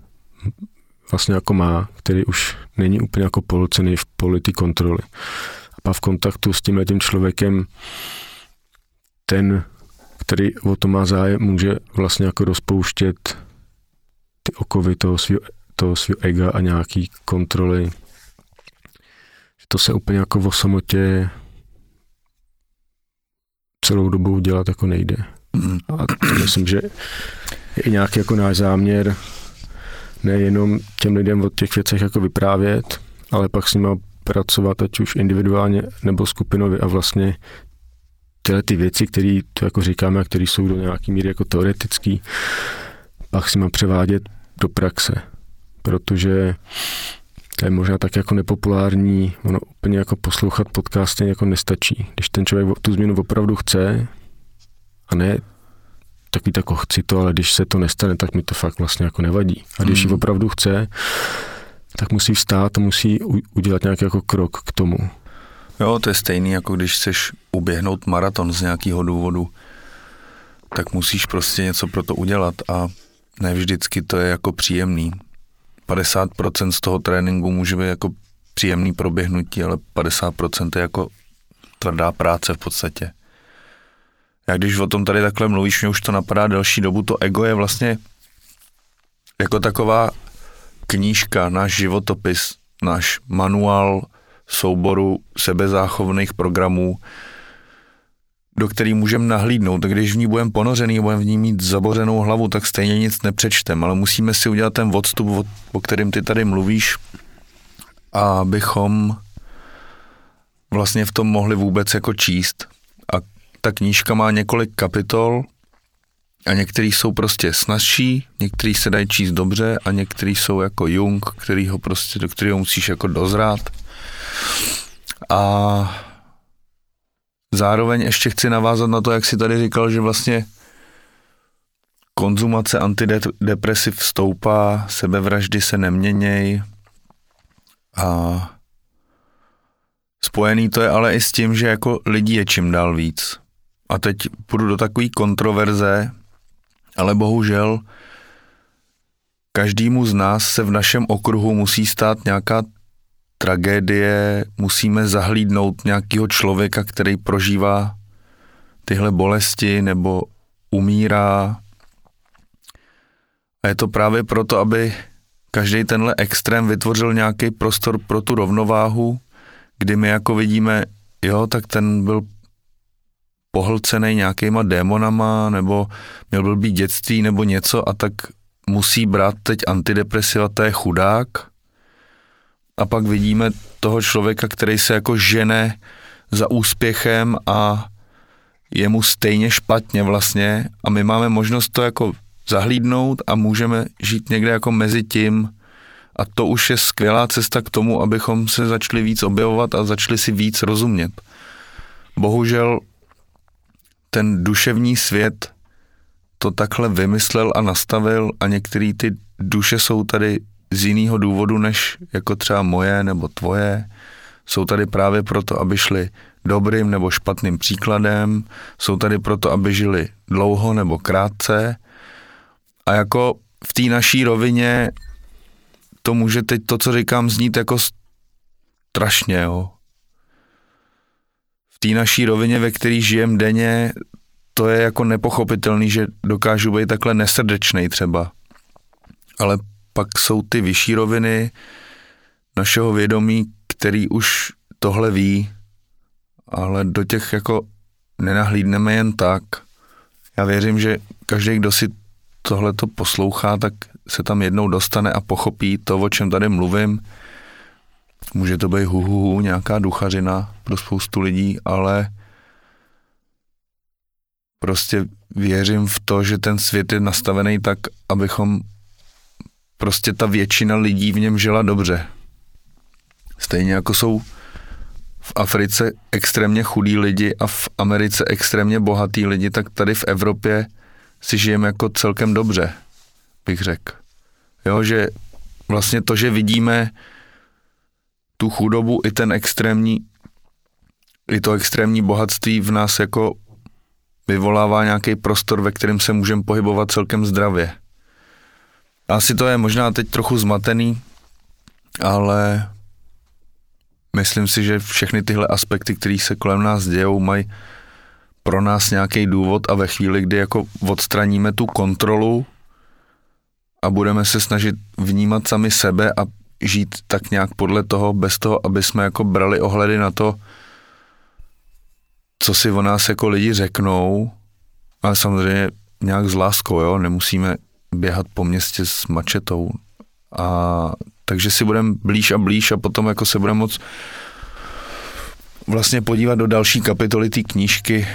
vlastně jako má, který už není úplně jako polocený v poli ty kontroly. A pak v kontaktu s tím tím člověkem ten, který o to má zájem, může vlastně jako rozpouštět ty okovy toho svého toho svýho ega a nějaký kontroly. Že to se úplně jako o samotě celou dobu dělat jako nejde. Mm. A to myslím, že je nějaký jako náš záměr nejenom těm lidem o těch věcech jako vyprávět, ale pak s nimi pracovat, ať už individuálně nebo skupinově a vlastně tyhle ty věci, které to jako říkáme a které jsou do nějaký míry jako teoretický, pak si má převádět do praxe, protože to je možná tak jako nepopulární, ono úplně jako poslouchat podcasty jako nestačí. Když ten člověk tu změnu opravdu chce a ne takový jako chci to, ale když se to nestane, tak mi to fakt vlastně jako nevadí. A když hmm. ji opravdu chce, tak musí vstát a musí udělat nějaký jako krok k tomu. Jo, to je stejný, jako když chceš uběhnout maraton z nějakého důvodu, tak musíš prostě něco pro to udělat a ne vždycky to je jako příjemný. 50% z toho tréninku může být jako příjemný proběhnutí, ale 50% je jako tvrdá práce v podstatě. Já když o tom tady takhle mluvíš, mě už to napadá delší dobu, to ego je vlastně jako taková knížka, náš životopis, náš manuál souboru sebezáchovných programů, do který můžeme nahlídnout. Tak když v ní budeme ponořený, budeme v ní mít zabořenou hlavu, tak stejně nic nepřečtem, ale musíme si udělat ten odstup, o kterým ty tady mluvíš, abychom vlastně v tom mohli vůbec jako číst. A ta knížka má několik kapitol a některý jsou prostě snazší, některý se dají číst dobře a některý jsou jako Jung, který ho prostě, do kterého musíš jako dozrát. A Zároveň ještě chci navázat na to, jak si tady říkal, že vlastně konzumace antidepresiv stoupá, sebevraždy se neměněj a spojený to je ale i s tím, že jako lidí je čím dál víc. A teď půjdu do takové kontroverze, ale bohužel každému z nás se v našem okruhu musí stát nějaká tragédie musíme zahlídnout nějakého člověka, který prožívá tyhle bolesti nebo umírá. A je to právě proto, aby každý tenhle extrém vytvořil nějaký prostor pro tu rovnováhu, kdy my jako vidíme, jo, tak ten byl pohlcený nějakýma démonama, nebo měl blbý dětství, nebo něco a tak musí brát teď antidepresiva, to je chudák a pak vidíme toho člověka, který se jako žene za úspěchem a je mu stejně špatně vlastně a my máme možnost to jako zahlídnout a můžeme žít někde jako mezi tím a to už je skvělá cesta k tomu, abychom se začali víc objevovat a začali si víc rozumět. Bohužel ten duševní svět to takhle vymyslel a nastavil a některé ty duše jsou tady z jiného důvodu, než jako třeba moje nebo tvoje. Jsou tady právě proto, aby šli dobrým nebo špatným příkladem, jsou tady proto, aby žili dlouho nebo krátce. A jako v té naší rovině to může teď to, co říkám, znít jako strašně, jo. V té naší rovině, ve které žijem denně, to je jako nepochopitelný, že dokážu být takhle nesrdečný třeba. Ale pak jsou ty vyšší roviny našeho vědomí, který už tohle ví, ale do těch jako nenahlídneme jen tak. Já věřím, že každý, kdo si tohle to poslouchá, tak se tam jednou dostane a pochopí to, o čem tady mluvím. Může to být hu, hu, hu nějaká duchařina pro spoustu lidí, ale prostě věřím v to, že ten svět je nastavený tak, abychom prostě ta většina lidí v něm žila dobře. Stejně jako jsou v Africe extrémně chudí lidi a v Americe extrémně bohatý lidi, tak tady v Evropě si žijeme jako celkem dobře, bych řekl. Jo, že vlastně to, že vidíme tu chudobu i ten extrémní, i to extrémní bohatství v nás jako vyvolává nějaký prostor, ve kterém se můžeme pohybovat celkem zdravě. Asi to je možná teď trochu zmatený, ale myslím si, že všechny tyhle aspekty, které se kolem nás dějou, mají pro nás nějaký důvod a ve chvíli, kdy jako odstraníme tu kontrolu a budeme se snažit vnímat sami sebe a žít tak nějak podle toho, bez toho, aby jsme jako brali ohledy na to, co si o nás jako lidi řeknou, ale samozřejmě nějak s láskou, jo, nemusíme běhat po městě s mačetou. A takže si budeme blíž a blíž a potom jako se budeme moc vlastně podívat do další kapitoly té knížky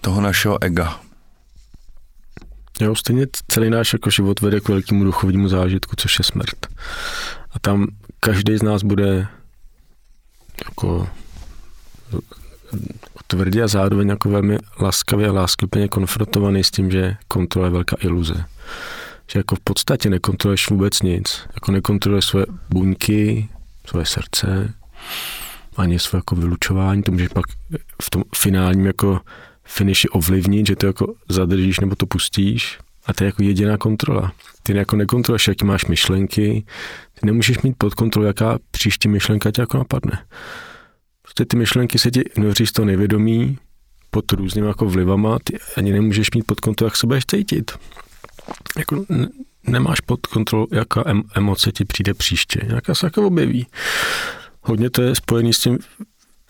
toho našeho ega. Jo, stejně celý náš jako život vede k velkému duchovnímu zážitku, což je smrt. A tam každý z nás bude jako tvrdě a zároveň jako velmi laskavě a láskyplně konfrontovaný s tím, že kontrola je velká iluze. Že jako v podstatě nekontroluješ vůbec nic. Jako nekontroluješ svoje buňky, svoje srdce, ani své jako vylučování, to můžeš pak v tom finálním jako finiši ovlivnit, že to jako zadržíš nebo to pustíš a to je jako jediná kontrola. Ty jako nekontroluješ, jaký máš myšlenky, ty nemůžeš mít pod kontrolou, jaká příští myšlenka tě jako napadne. Prostě ty myšlenky se ti noří z toho nevědomí pod různými jako vlivama, ty ani nemůžeš mít pod kontrolou, jak se budeš cítit. Jako nemáš pod kontrolou, jaká emoce ti přijde příště, nějaká se jako objeví. Hodně to je spojený s tím,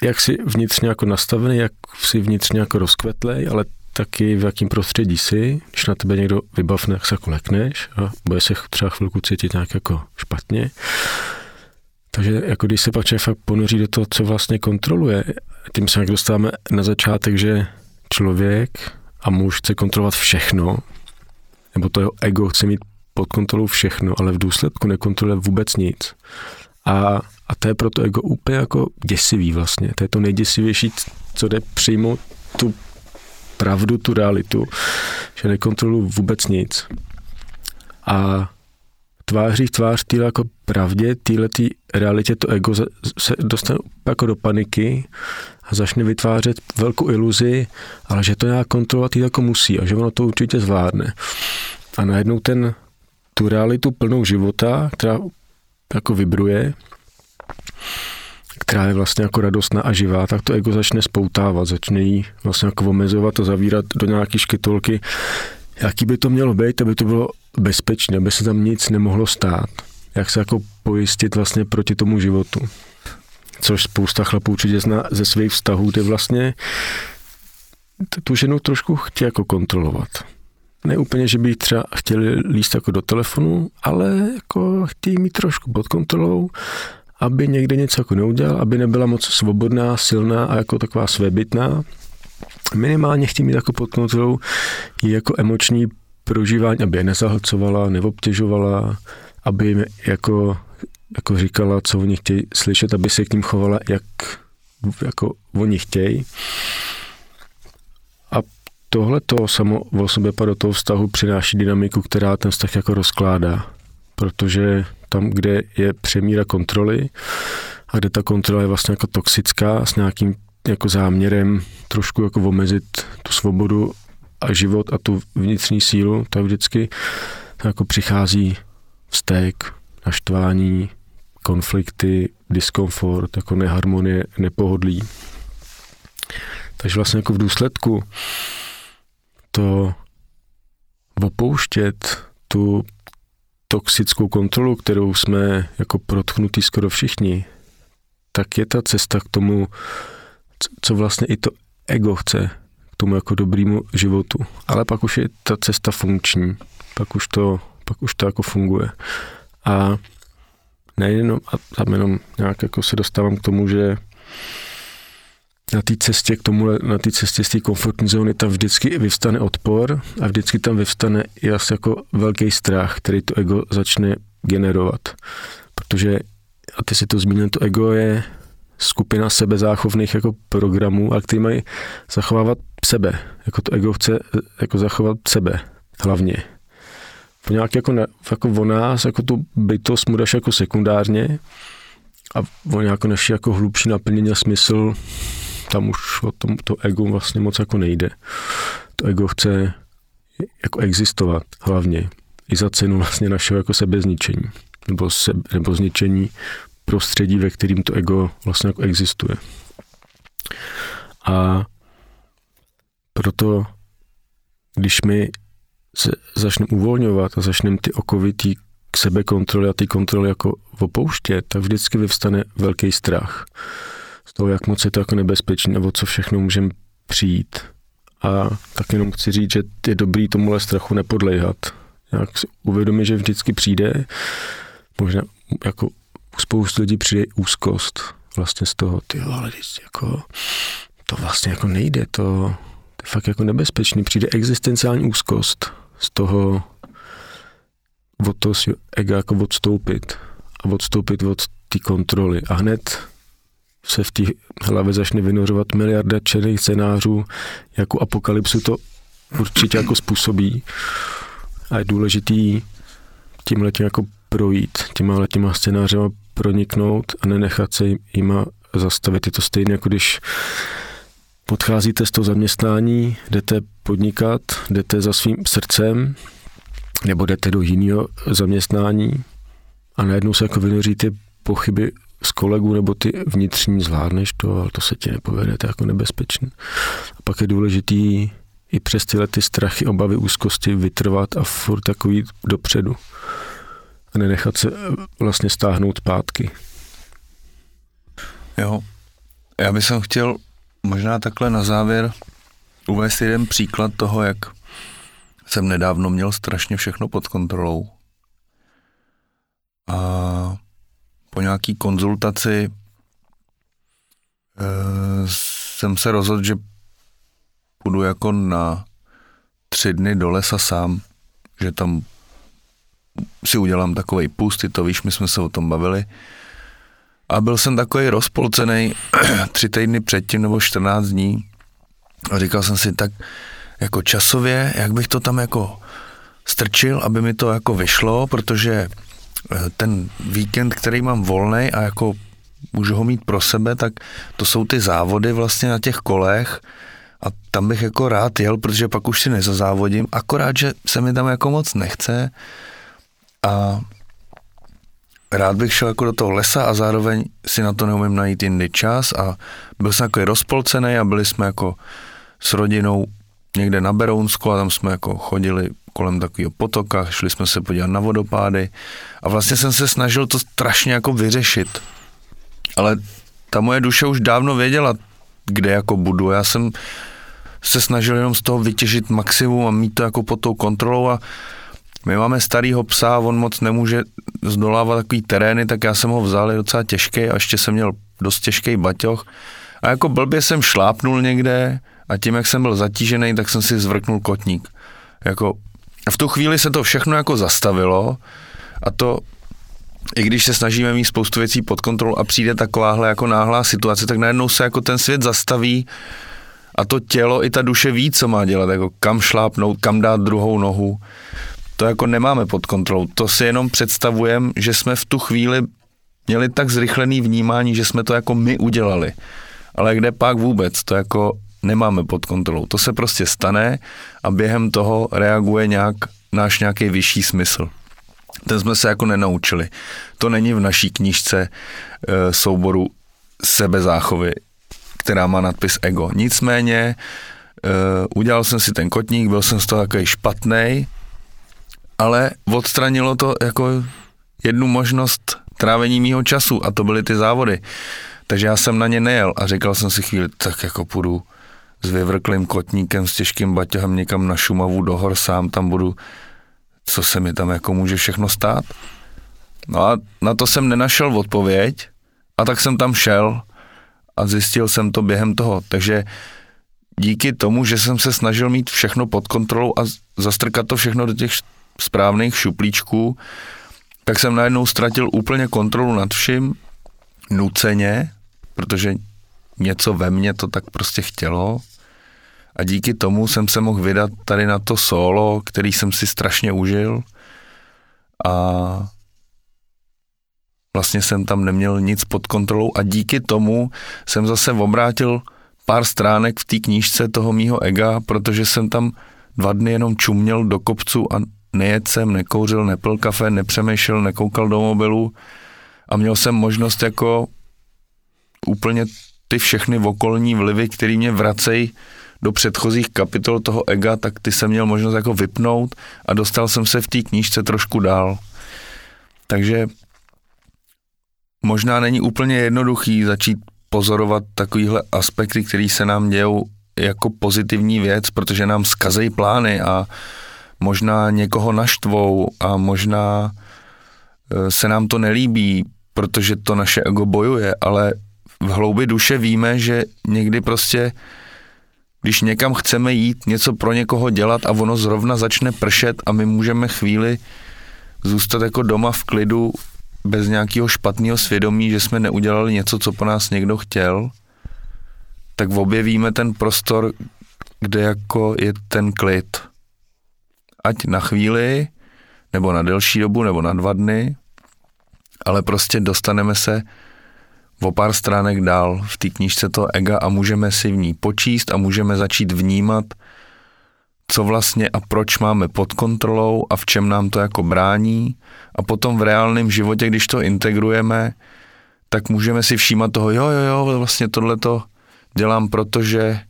jak jsi vnitřně jako nastavený, jak jsi vnitřně jako rozkvetlej, ale taky v jakém prostředí jsi. Když na tebe někdo vybavne, tak se jako lekneš a bude se třeba chvilku cítit nějak jako špatně. Takže jako když se pak člověk fakt ponoří do toho, co vlastně kontroluje, tím se jak dostáváme na začátek, že člověk a muž chce kontrolovat všechno, nebo to jeho ego chce mít pod kontrolou všechno, ale v důsledku nekontroluje vůbec nic. A a to je pro to ego úplně jako děsivý vlastně. To je to nejděsivější, co jde přijmout tu pravdu, tu realitu, že nekontroluji vůbec nic. A tváří v tvář téhle jako pravdě, téhle tý realitě to ego se dostane jako do paniky a začne vytvářet velkou iluzi, ale že to nějak kontrolovat jako musí a že ono to určitě zvládne. A najednou ten, tu realitu plnou života, která jako vibruje, která je vlastně jako radostná a živá, tak to ego začne spoutávat, začne jí vlastně jako omezovat a zavírat do nějaké škytolky, jaký by to mělo být, aby to bylo bezpečné, aby se tam nic nemohlo stát. Jak se jako pojistit vlastně proti tomu životu. Což spousta chlapů určitě zná ze svých vztahů, ty vlastně tu ženu trošku chtějí jako kontrolovat. Ne úplně, že by třeba chtěli líst jako do telefonu, ale jako chtějí mít trošku pod kontrolou aby někde něco jako neudělal, aby nebyla moc svobodná, silná a jako taková svébytná. Minimálně chtějí mít jako pod kontrolou jako emoční prožívání, aby je nezahlcovala, neobtěžovala, aby jim jako, jako říkala, co oni chtějí slyšet, aby se k ním chovala, jak jako oni chtějí. A tohle to samo o sobě do toho vztahu přináší dynamiku, která ten vztah jako rozkládá. Protože tam, kde je přemíra kontroly a kde ta kontrola je vlastně jako toxická s nějakým jako záměrem trošku jako omezit tu svobodu a život a tu vnitřní sílu, tak vždycky jako přichází vztek, naštvání, konflikty, diskomfort, jako neharmonie, nepohodlí. Takže vlastně jako v důsledku to opouštět tu toxickou kontrolu, kterou jsme jako protchnutí skoro všichni, tak je ta cesta k tomu, co vlastně i to ego chce, tomu jako dobrýmu životu. Ale pak už je ta cesta funkční, pak už to, pak už to jako funguje. A nejenom, a tam jenom nějak jako se dostávám k tomu, že na té cestě k tomu, na té cestě z té komfortní zóny tam vždycky vyvstane odpor a vždycky tam vyvstane i asi jako velký strach, který to ego začne generovat. Protože, a ty si to zmínil, to ego je skupina sebezáchovných jako programů, a který mají zachovávat sebe. Jako to ego chce jako zachovat sebe hlavně. Po nějak jako, ne, jako o nás, jako tu bytost mu dáš jako sekundárně a o nějakou naši jako hlubší naplnění a smysl tam už o tom to ego vlastně moc jako nejde. To ego chce jako existovat hlavně i za cenu vlastně našeho jako sebezničení nebo, sebe, nebo zničení prostředí, ve kterým to ego vlastně jako existuje. A proto, když my se začneme uvolňovat a začneme ty okovitý k sebe kontroly a ty kontroly jako opouštět, tak vždycky vyvstane velký strach z toho, jak moc je to jako nebezpečné nebo co všechno můžeme přijít. A tak jenom chci říct, že je dobrý tomuhle strachu nepodlejhat. Jak si uvědomí, že vždycky přijde, možná jako u spoustu lidí přijde úzkost vlastně z toho, ty ale jako, to vlastně jako nejde, to, to je fakt jako nebezpečný. Přijde existenciální úzkost z toho, od toho si ega jako odstoupit a odstoupit od té kontroly a hned se v té hlavě začne vynořovat miliarda černých scénářů, jako apokalypsu to určitě jako způsobí a je důležitý tímhle tím jako projít, těma těma scénářema proniknout a nenechat se jima zastavit. Je to stejné, jako když podcházíte z toho zaměstnání, jdete podnikat, jdete za svým srdcem, nebo jdete do jiného zaměstnání a najednou se jako vynoříte pochyby z kolegů nebo ty vnitřní zvládneš to, ale to se ti nepovede, to je jako nebezpečné. A pak je důležitý i přes tyhle ty strachy, obavy, úzkosti vytrvat a furt takový dopředu. Nenechat se vlastně stáhnout zpátky. Jo, já bych chtěl možná takhle na závěr uvést jeden příklad toho, jak jsem nedávno měl strašně všechno pod kontrolou. A po nějaký konzultaci e, jsem se rozhodl, že půjdu jako na tři dny do lesa sám, že tam si udělám takový pust, ty to víš, my jsme se o tom bavili. A byl jsem takový rozpolcený tři týdny předtím nebo 14 dní. A říkal jsem si tak jako časově, jak bych to tam jako strčil, aby mi to jako vyšlo, protože eh, ten víkend, který mám volný a jako můžu ho mít pro sebe, tak to jsou ty závody vlastně na těch kolech. A tam bych jako rád jel, protože pak už si nezazávodím, akorát, že se mi tam jako moc nechce a rád bych šel jako do toho lesa a zároveň si na to neumím najít jindy čas a byl jsem jako rozpolcený a byli jsme jako s rodinou někde na Berounsku a tam jsme jako chodili kolem takového potoka, šli jsme se podívat na vodopády a vlastně jsem se snažil to strašně jako vyřešit. Ale ta moje duše už dávno věděla, kde jako budu. Já jsem se snažil jenom z toho vytěžit maximum a mít to jako pod tou kontrolou a my máme starýho psa, on moc nemůže zdolávat takový terény, tak já jsem ho vzal, je docela těžký a ještě jsem měl dost těžký baťoch. A jako blbě jsem šlápnul někde a tím, jak jsem byl zatížený, tak jsem si zvrknul kotník. Jako v tu chvíli se to všechno jako zastavilo a to i když se snažíme mít spoustu věcí pod kontrolou a přijde takováhle jako náhlá situace, tak najednou se jako ten svět zastaví a to tělo i ta duše ví, co má dělat, jako kam šlápnout, kam dát druhou nohu to jako nemáme pod kontrolou. To si jenom představujeme, že jsme v tu chvíli měli tak zrychlený vnímání, že jsme to jako my udělali. Ale kde pak vůbec, to jako nemáme pod kontrolou. To se prostě stane a během toho reaguje nějak náš nějaký vyšší smysl. Ten jsme se jako nenaučili. To není v naší knížce e, souboru sebezáchovy, která má nadpis ego. Nicméně e, udělal jsem si ten kotník, byl jsem z toho takový špatný, ale odstranilo to jako jednu možnost trávení mýho času a to byly ty závody. Takže já jsem na ně nejel a říkal jsem si chvíli, tak jako půjdu s vyvrklým kotníkem, s těžkým baťohem někam na Šumavu do hor sám, tam budu, co se mi tam jako může všechno stát. No a na to jsem nenašel odpověď a tak jsem tam šel a zjistil jsem to během toho. Takže díky tomu, že jsem se snažil mít všechno pod kontrolou a zastrkat to všechno do těch správných šuplíčků, tak jsem najednou ztratil úplně kontrolu nad vším, nuceně, protože něco ve mně to tak prostě chtělo. A díky tomu jsem se mohl vydat tady na to solo, který jsem si strašně užil. A vlastně jsem tam neměl nic pod kontrolou a díky tomu jsem zase obrátil pár stránek v té knížce toho mýho ega, protože jsem tam dva dny jenom čuměl do kopcu a nejedl jsem, nekouřil, nepil kafe, nepřemýšlel, nekoukal do mobilu a měl jsem možnost jako úplně ty všechny okolní vlivy, které mě vracejí do předchozích kapitol toho ega, tak ty jsem měl možnost jako vypnout a dostal jsem se v té knížce trošku dál. Takže možná není úplně jednoduchý začít pozorovat takovýhle aspekty, které se nám dějou jako pozitivní věc, protože nám skazejí plány a možná někoho naštvou a možná e, se nám to nelíbí, protože to naše ego bojuje, ale v hloubi duše víme, že někdy prostě, když někam chceme jít, něco pro někoho dělat a ono zrovna začne pršet a my můžeme chvíli zůstat jako doma v klidu bez nějakého špatného svědomí, že jsme neudělali něco, co po nás někdo chtěl, tak objevíme ten prostor, kde jako je ten klid. Ať na chvíli, nebo na delší dobu, nebo na dva dny, ale prostě dostaneme se o pár stránek dál v té knížce toho ega a můžeme si v ní počíst a můžeme začít vnímat, co vlastně a proč máme pod kontrolou a v čem nám to jako brání. A potom v reálném životě, když to integrujeme, tak můžeme si všímat toho, jo, jo, jo, vlastně tohle to dělám, protože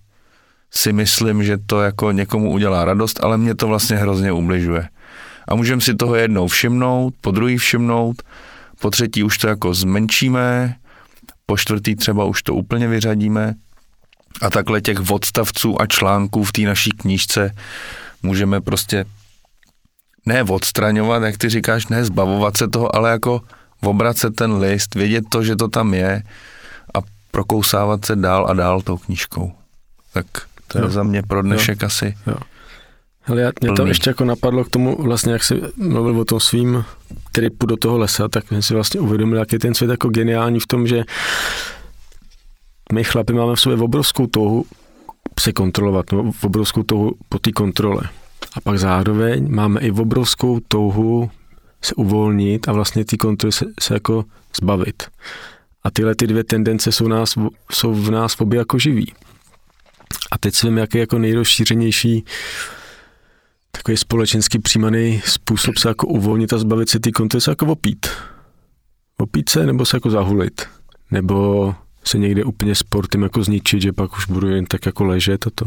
si myslím, že to jako někomu udělá radost, ale mě to vlastně hrozně ubližuje. A můžeme si toho jednou všimnout, po druhý všimnout, po třetí už to jako zmenšíme, po čtvrtý třeba už to úplně vyřadíme a takhle těch odstavců a článků v té naší knížce můžeme prostě ne odstraňovat, jak ty říkáš, ne zbavovat se toho, ale jako obracet ten list, vědět to, že to tam je a prokousávat se dál a dál tou knížkou. Tak to je jo. za mě pro dnešek jo. asi. Jo. Ale já, mě to ještě jako napadlo k tomu, vlastně jak jsi mluvil o tom svým tripu do toho lesa, tak jsem si vlastně uvědomil, jak je ten svět jako geniální v tom, že my chlapi máme v sobě obrovskou touhu se kontrolovat, no, obrovskou touhu po té kontrole. A pak zároveň máme i obrovskou touhu se uvolnit a vlastně ty kontroly se, se jako zbavit. A tyhle ty dvě tendence jsou, nás, jsou v nás v obě jako živí. A teď si vím, jaký jako nejrozšířenější takový společensky přijímaný způsob se jako uvolnit a zbavit se ty kontroly, se jako opít. Opít se nebo se jako zahulit. Nebo se někde úplně sportem jako zničit, že pak už budu jen tak jako ležet a to.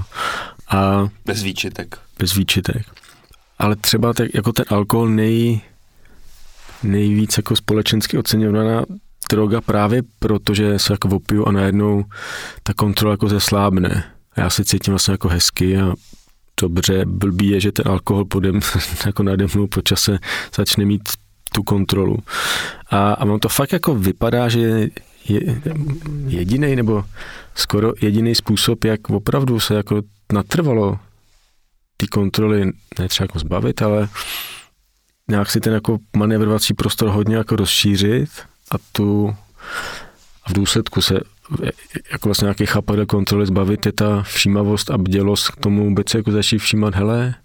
A bez výčitek. Bez výčitek. Ale třeba tak, jako ten alkohol nej, nejvíc jako společensky oceňovaná droga právě proto, že se jako opiju a najednou ta kontrola jako zeslábne. Já se cítím vlastně jako hezky a dobře, blbý je, že ten alkohol podem, jako nade mnou po čase začne mít tu kontrolu. A, a mám to fakt jako vypadá, že je jediný nebo skoro jediný způsob, jak opravdu se jako natrvalo ty kontroly ne třeba jako zbavit, ale nějak si ten jako manévrovací prostor hodně jako rozšířit a tu a v důsledku se jako vlastně nějaký chápat kontroly zbavit je ta všímavost a bdělost k tomu vůbec jako začít všímat, hele,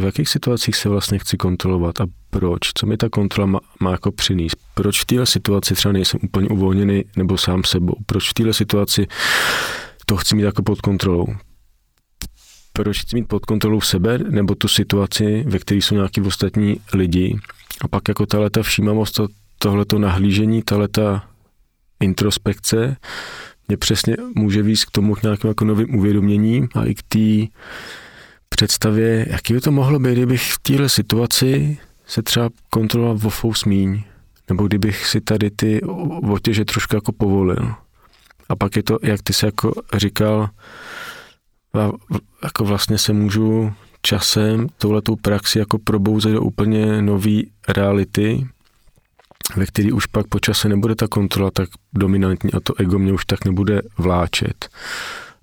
v jakých situacích se vlastně chci kontrolovat a proč? Co mi ta kontrola má, má jako přinést? Proč v této situaci třeba nejsem úplně uvolněný nebo sám sebou? Proč v této situaci to chci mít jako pod kontrolou? Proč chci mít pod kontrolou sebe nebo tu situaci, ve které jsou nějaký ostatní lidi? A pak jako tahle ta všímavost, to, tohleto nahlížení, tahle ta introspekce mě přesně může víc k tomu k nějakým jako novým uvědoměním a i k té představě, jaký by to mohlo být, kdybych v téhle situaci se třeba kontroloval o fous míň, nebo kdybych si tady ty otěže trošku jako povolil. A pak je to, jak ty se jako říkal, jako vlastně se můžu časem touhletou praxi jako probouzet do úplně nové reality ve který už pak po čase nebude ta kontrola tak dominantní a to ego mě už tak nebude vláčet.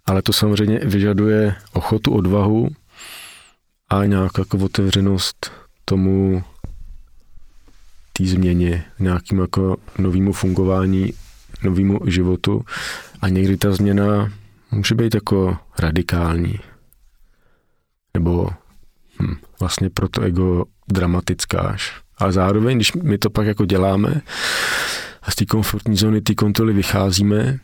Ale to samozřejmě vyžaduje ochotu, odvahu a nějakou jako otevřenost tomu té změně, nějakým jako novému fungování, novému životu. A někdy ta změna může být jako radikální. Nebo hm, vlastně pro to ego dramatická až. Ale zároveň, když my to pak jako děláme a z té komfortní zóny té kontroly vycházíme,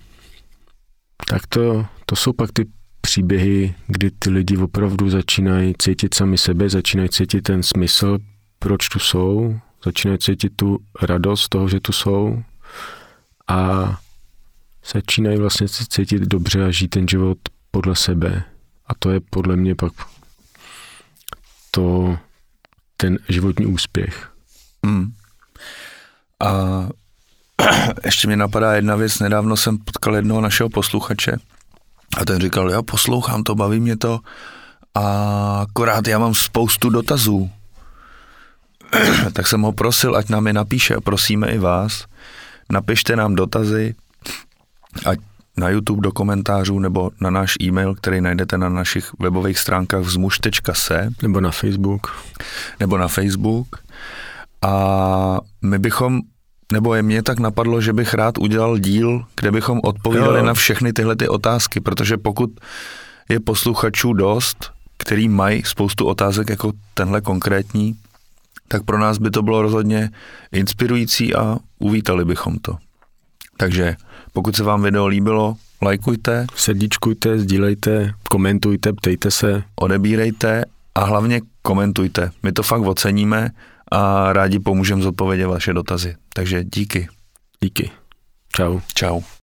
tak to, to jsou pak ty příběhy, kdy ty lidi opravdu začínají cítit sami sebe, začínají cítit ten smysl, proč tu jsou, začínají cítit tu radost toho, že tu jsou a začínají vlastně cítit dobře a žít ten život podle sebe. A to je podle mě pak to, ten životní úspěch. Hmm. A ještě mi napadá jedna věc, nedávno jsem potkal jednoho našeho posluchače a ten říkal, já poslouchám to, baví mě to a akorát já mám spoustu dotazů. tak jsem ho prosil, ať nám je napíše a prosíme i vás. Napište nám dotazy, ať na YouTube do komentářů nebo na náš e-mail, který najdete na našich webových stránkách vzmuž.se. Nebo na Facebook. Nebo na Facebook. A my bychom, nebo je mě tak napadlo, že bych rád udělal díl, kde bychom odpovídali jo. na všechny tyhle ty otázky, protože pokud je posluchačů dost, který mají spoustu otázek jako tenhle konkrétní, tak pro nás by to bylo rozhodně inspirující a uvítali bychom to. Takže pokud se vám video líbilo, lajkujte. Srdíčkujte, sdílejte, komentujte, ptejte se. Odebírejte a hlavně komentujte. My to fakt oceníme a rádi pomůžeme zodpovědět vaše dotazy. Takže díky. Díky. Čau. Čau.